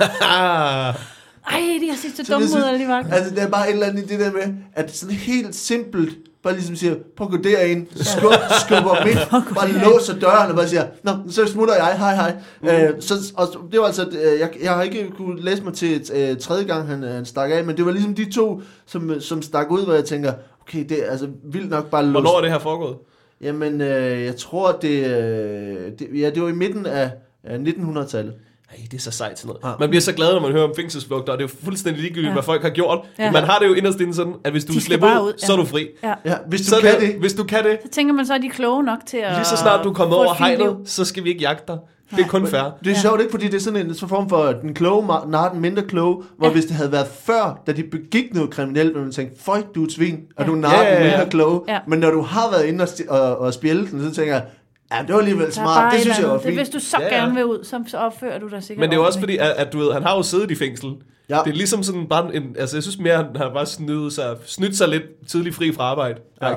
Ej, de har set så
Så
dumme
det
ud, alle de vagter.
Altså, der er bare et eller andet i det der med, at sådan helt simpelt, bare ligesom siger, prøv at gå derind, skub, skubber dem ind, bare låser døren og bare siger, nå, så smutter jeg, hej hej.
Mm.
Øh, så, og det var altså, øh, jeg, jeg har ikke kunne læse mig til et øh, tredje gang, han, han stak af, men det var ligesom de to, som, som stak ud, hvor jeg tænker, okay, det er altså vildt nok bare
hvornår er det her foregået?
Jamen, øh, jeg tror, det, øh, det, ja, det var i midten af, af 1900-tallet.
Ej, det er så sejt sådan noget.
Ja.
Man bliver så glad, når man hører om fængselsflugter, og det er jo fuldstændig ligegyldigt,
Ja.
hvad folk har gjort.
Ja.
Man har det jo inderst inde sådan, at hvis du slipper ud,
ud,
så er du fri.
Ja.
Ja, hvis du
Så
kan
det,
det.
Hvis du kan det,
Så tænker man så, at de er kloge nok til at
lige så snart du er kommet
et
over hegnet, så skal vi ikke jagte dig. Det er kun fair.
Det er sjovt ikke, fordi det er sådan en så form for den kloge nar den mindre kloge, hvor
Ja.
hvis det havde været før, da de begik noget kriminelt, ville man tænke, føj, du er et svin, og
Ja.
du er nar
Ja, ja,
den mindre kloge.
Ja.
Men når du har været inde og, og, og spjælde den, så tænker jeg, ja, det var alligevel smart, det
et
synes jeg var
andet. det,
fint.
Hvis du så
Ja, ja.
gerne vil ud, så, så opfører du dig sikkert
Men det er jo også fordi, at, at du ved, han har jo siddet i fængsel.
Ja.
Det er ligesom sådan bare en, altså jeg synes mere, han har bare snydt sig, snydt sig lidt tidligt fri fra arbejde.
Ja.
Ja.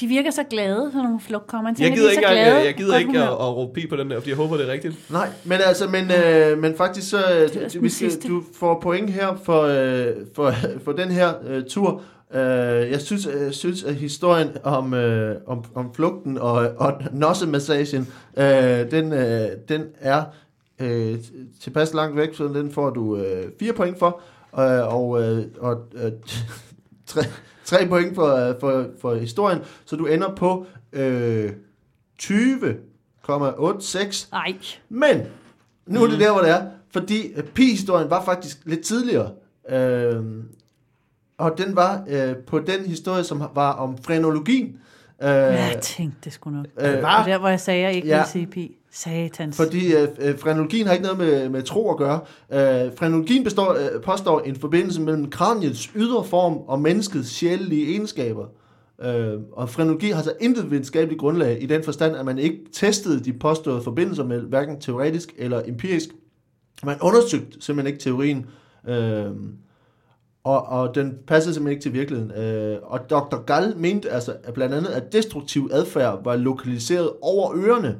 De virker så glade, sådan nogle flugtkommer.
Jeg
tænker,
gider
de er
ikke,
glade.
jeg, jeg gider ikke at, at råbe pi på den der, fordi jeg håber, det er rigtigt.
Nej, men altså, men, øh, men faktisk så, øh, vi
den
skal,
sidste.
du får point her for, øh, for, for den her øh, tur. Øh, jeg synes, jeg synes, at historien om, øh, om, om flugten og, og nossemassagen, øh, den, øh, den er øh, tilpas langt væk, så den får du øh, fire point for, øh, og, øh, og øh, tre, tre point for, for, for historien, så du ender på øh, 20,86
Nej,
men, nu er det der, hvor det er, fordi øh, pi-historien var faktisk lidt tidligere. Øh, og den var øh, på den historie, som var om frenologien. Øh,
jeg tænkte det sgu nok.
øh,
Det var der, hvor jeg sagde, at jeg ikke
Ja.
ville sige pi. Satans.
fordi øh, øh, frenologien har ikke noget med, med tro at gøre. Øh, frenologien består, øh, påstår en forbindelse mellem kraniets ydre form og menneskets sjælelige egenskaber. Øh, og frenologi har så intet videnskabeligt grundlag i den forstand, at man ikke testede de påståede forbindelser med hverken teoretisk eller empirisk. Man undersøgte simpelthen ikke teorien, øh, og, og den passede simpelthen ikke til virkeligheden. Øh, og Dr. Gall mente altså at blandt andet, at destruktiv adfærd var lokaliseret over ørerne,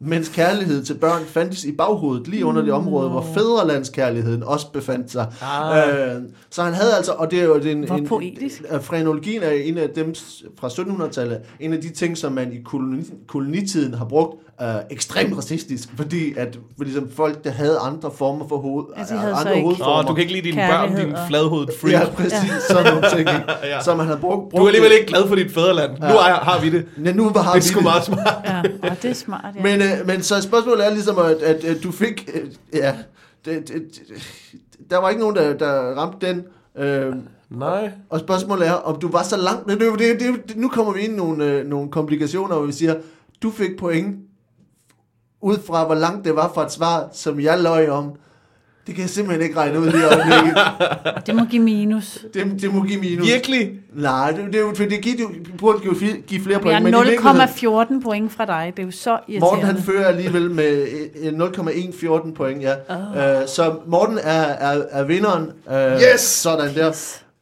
mens kærlighed til børn fandtes i baghovedet, lige under det område, hvor fædrelandskærligheden også befandt sig.
Ah.
Øh, så han havde altså, og det er jo en,
Hvor
en,
poetisk.
en frenologien er en af dem fra 1700-tallet, en af de ting, som man i koloni, kolonitiden har brugt øh, ekstremt racistisk, fordi at for ligesom folk, der havde andre former for hoved,
Ja, de havde så
andre
ikke-
hovedformer.
Åh, du kan ikke lide dine børn, din fladhovedet freak.
Ja, præcis, ja. sådan nogle ting?
Ja.
som man havde brugt.
Du er alligevel ikke glad for dit fædreland. Nu er, har vi det.
Ja, nu har
Det er
vi
sgu meget smart.
Ja, og det er smart, ja.
Men, øh, men så spørgsmålet er ligesom, at, at, at du fik... Øh, ja, det, det, det, der var ikke nogen, der, der ramte den. Øh,
Nej.
og spørgsmålet er, om du var så langt... Det, det, det, det, nu kommer vi ind i nogle, øh, nogle komplikationer, hvor vi siger, du fik point ud fra, hvor langt det var fra et svar, som jeg løj om. Det kan jeg simpelthen ikke regne ud lige øjeblikket.
Det må give minus.
Det, det må give minus.
Virkelig?
Nej, det, det, er jo, for det, giver, det burde fi- give flere point. i
er
virkeligheden-
0,14 point fra dig. Det er jo så irriterende.
Morten han fører alligevel med øh, 0,114 point, ja. Oh. Uh, så Morten er, er, er vinderen. Uh,
Yes!
Sådan der.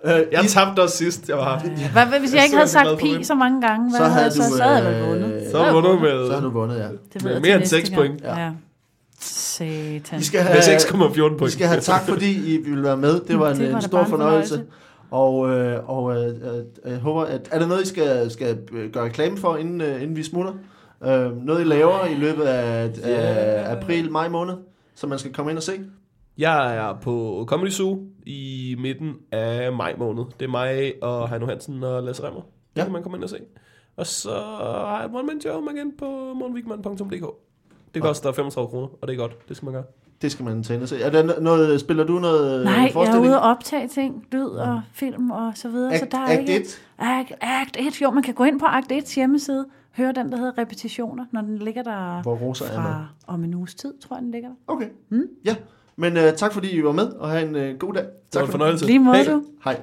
Uh,
Jeg tabte også sidst, jeg var her.
Hvad, hvis jeg
Jeg
ikke havde sagt pi så mange gange? Hvad
så havde
så,
du...
så havde jeg vel
øh,
vundet.
Så har du vundet med,
Så har du vundet, ja.
Det
med
jeg
mere end
næste
seks
gang.
point.
Ja.
Ja. Satan.
Vi skal have,
6,14 point.
vi skal have tak, fordi I ville være med. Det var en,
Det var
en stor fornøjelse.
fornøjelse.
Og, øh, og øh, øh, jeg håber, at... Er der noget, I skal, skal gøre reklame for, inden, øh, inden vi smutter? Øh, noget, I laver i løbet af, af april-maj måned, som man skal komme ind og se?
Jeg er på Comedy Zoo i midten af maj måned. Det er mig og Heino Hansen og Lasse Remmer. Det
Ja.
kan man komme ind og se. Og så har jeg et one-man show igen på morgenwigman.dk. Det koster 35 kroner, og det er godt. Det skal man gøre.
Det skal man tage ind og se. Er der no- noget, spiller du noget
Nej, jeg er ude og optage ting, lyd og film og så videre. så
Act,
der er
act
ikke...
1?
Act, act 1, jo, man kan gå ind på Act 1's hjemmeside, høre den, der hedder Repetitioner, når den ligger der
Hvor Rosa er med.
fra om en uges tid, tror jeg, den ligger der.
Okay. Mm. Ja, men uh, tak fordi I var med, og have en uh, god dag.
Det var
Tak
en
for
fornøjelse.
Lige måde
Hey.
du.
Hej.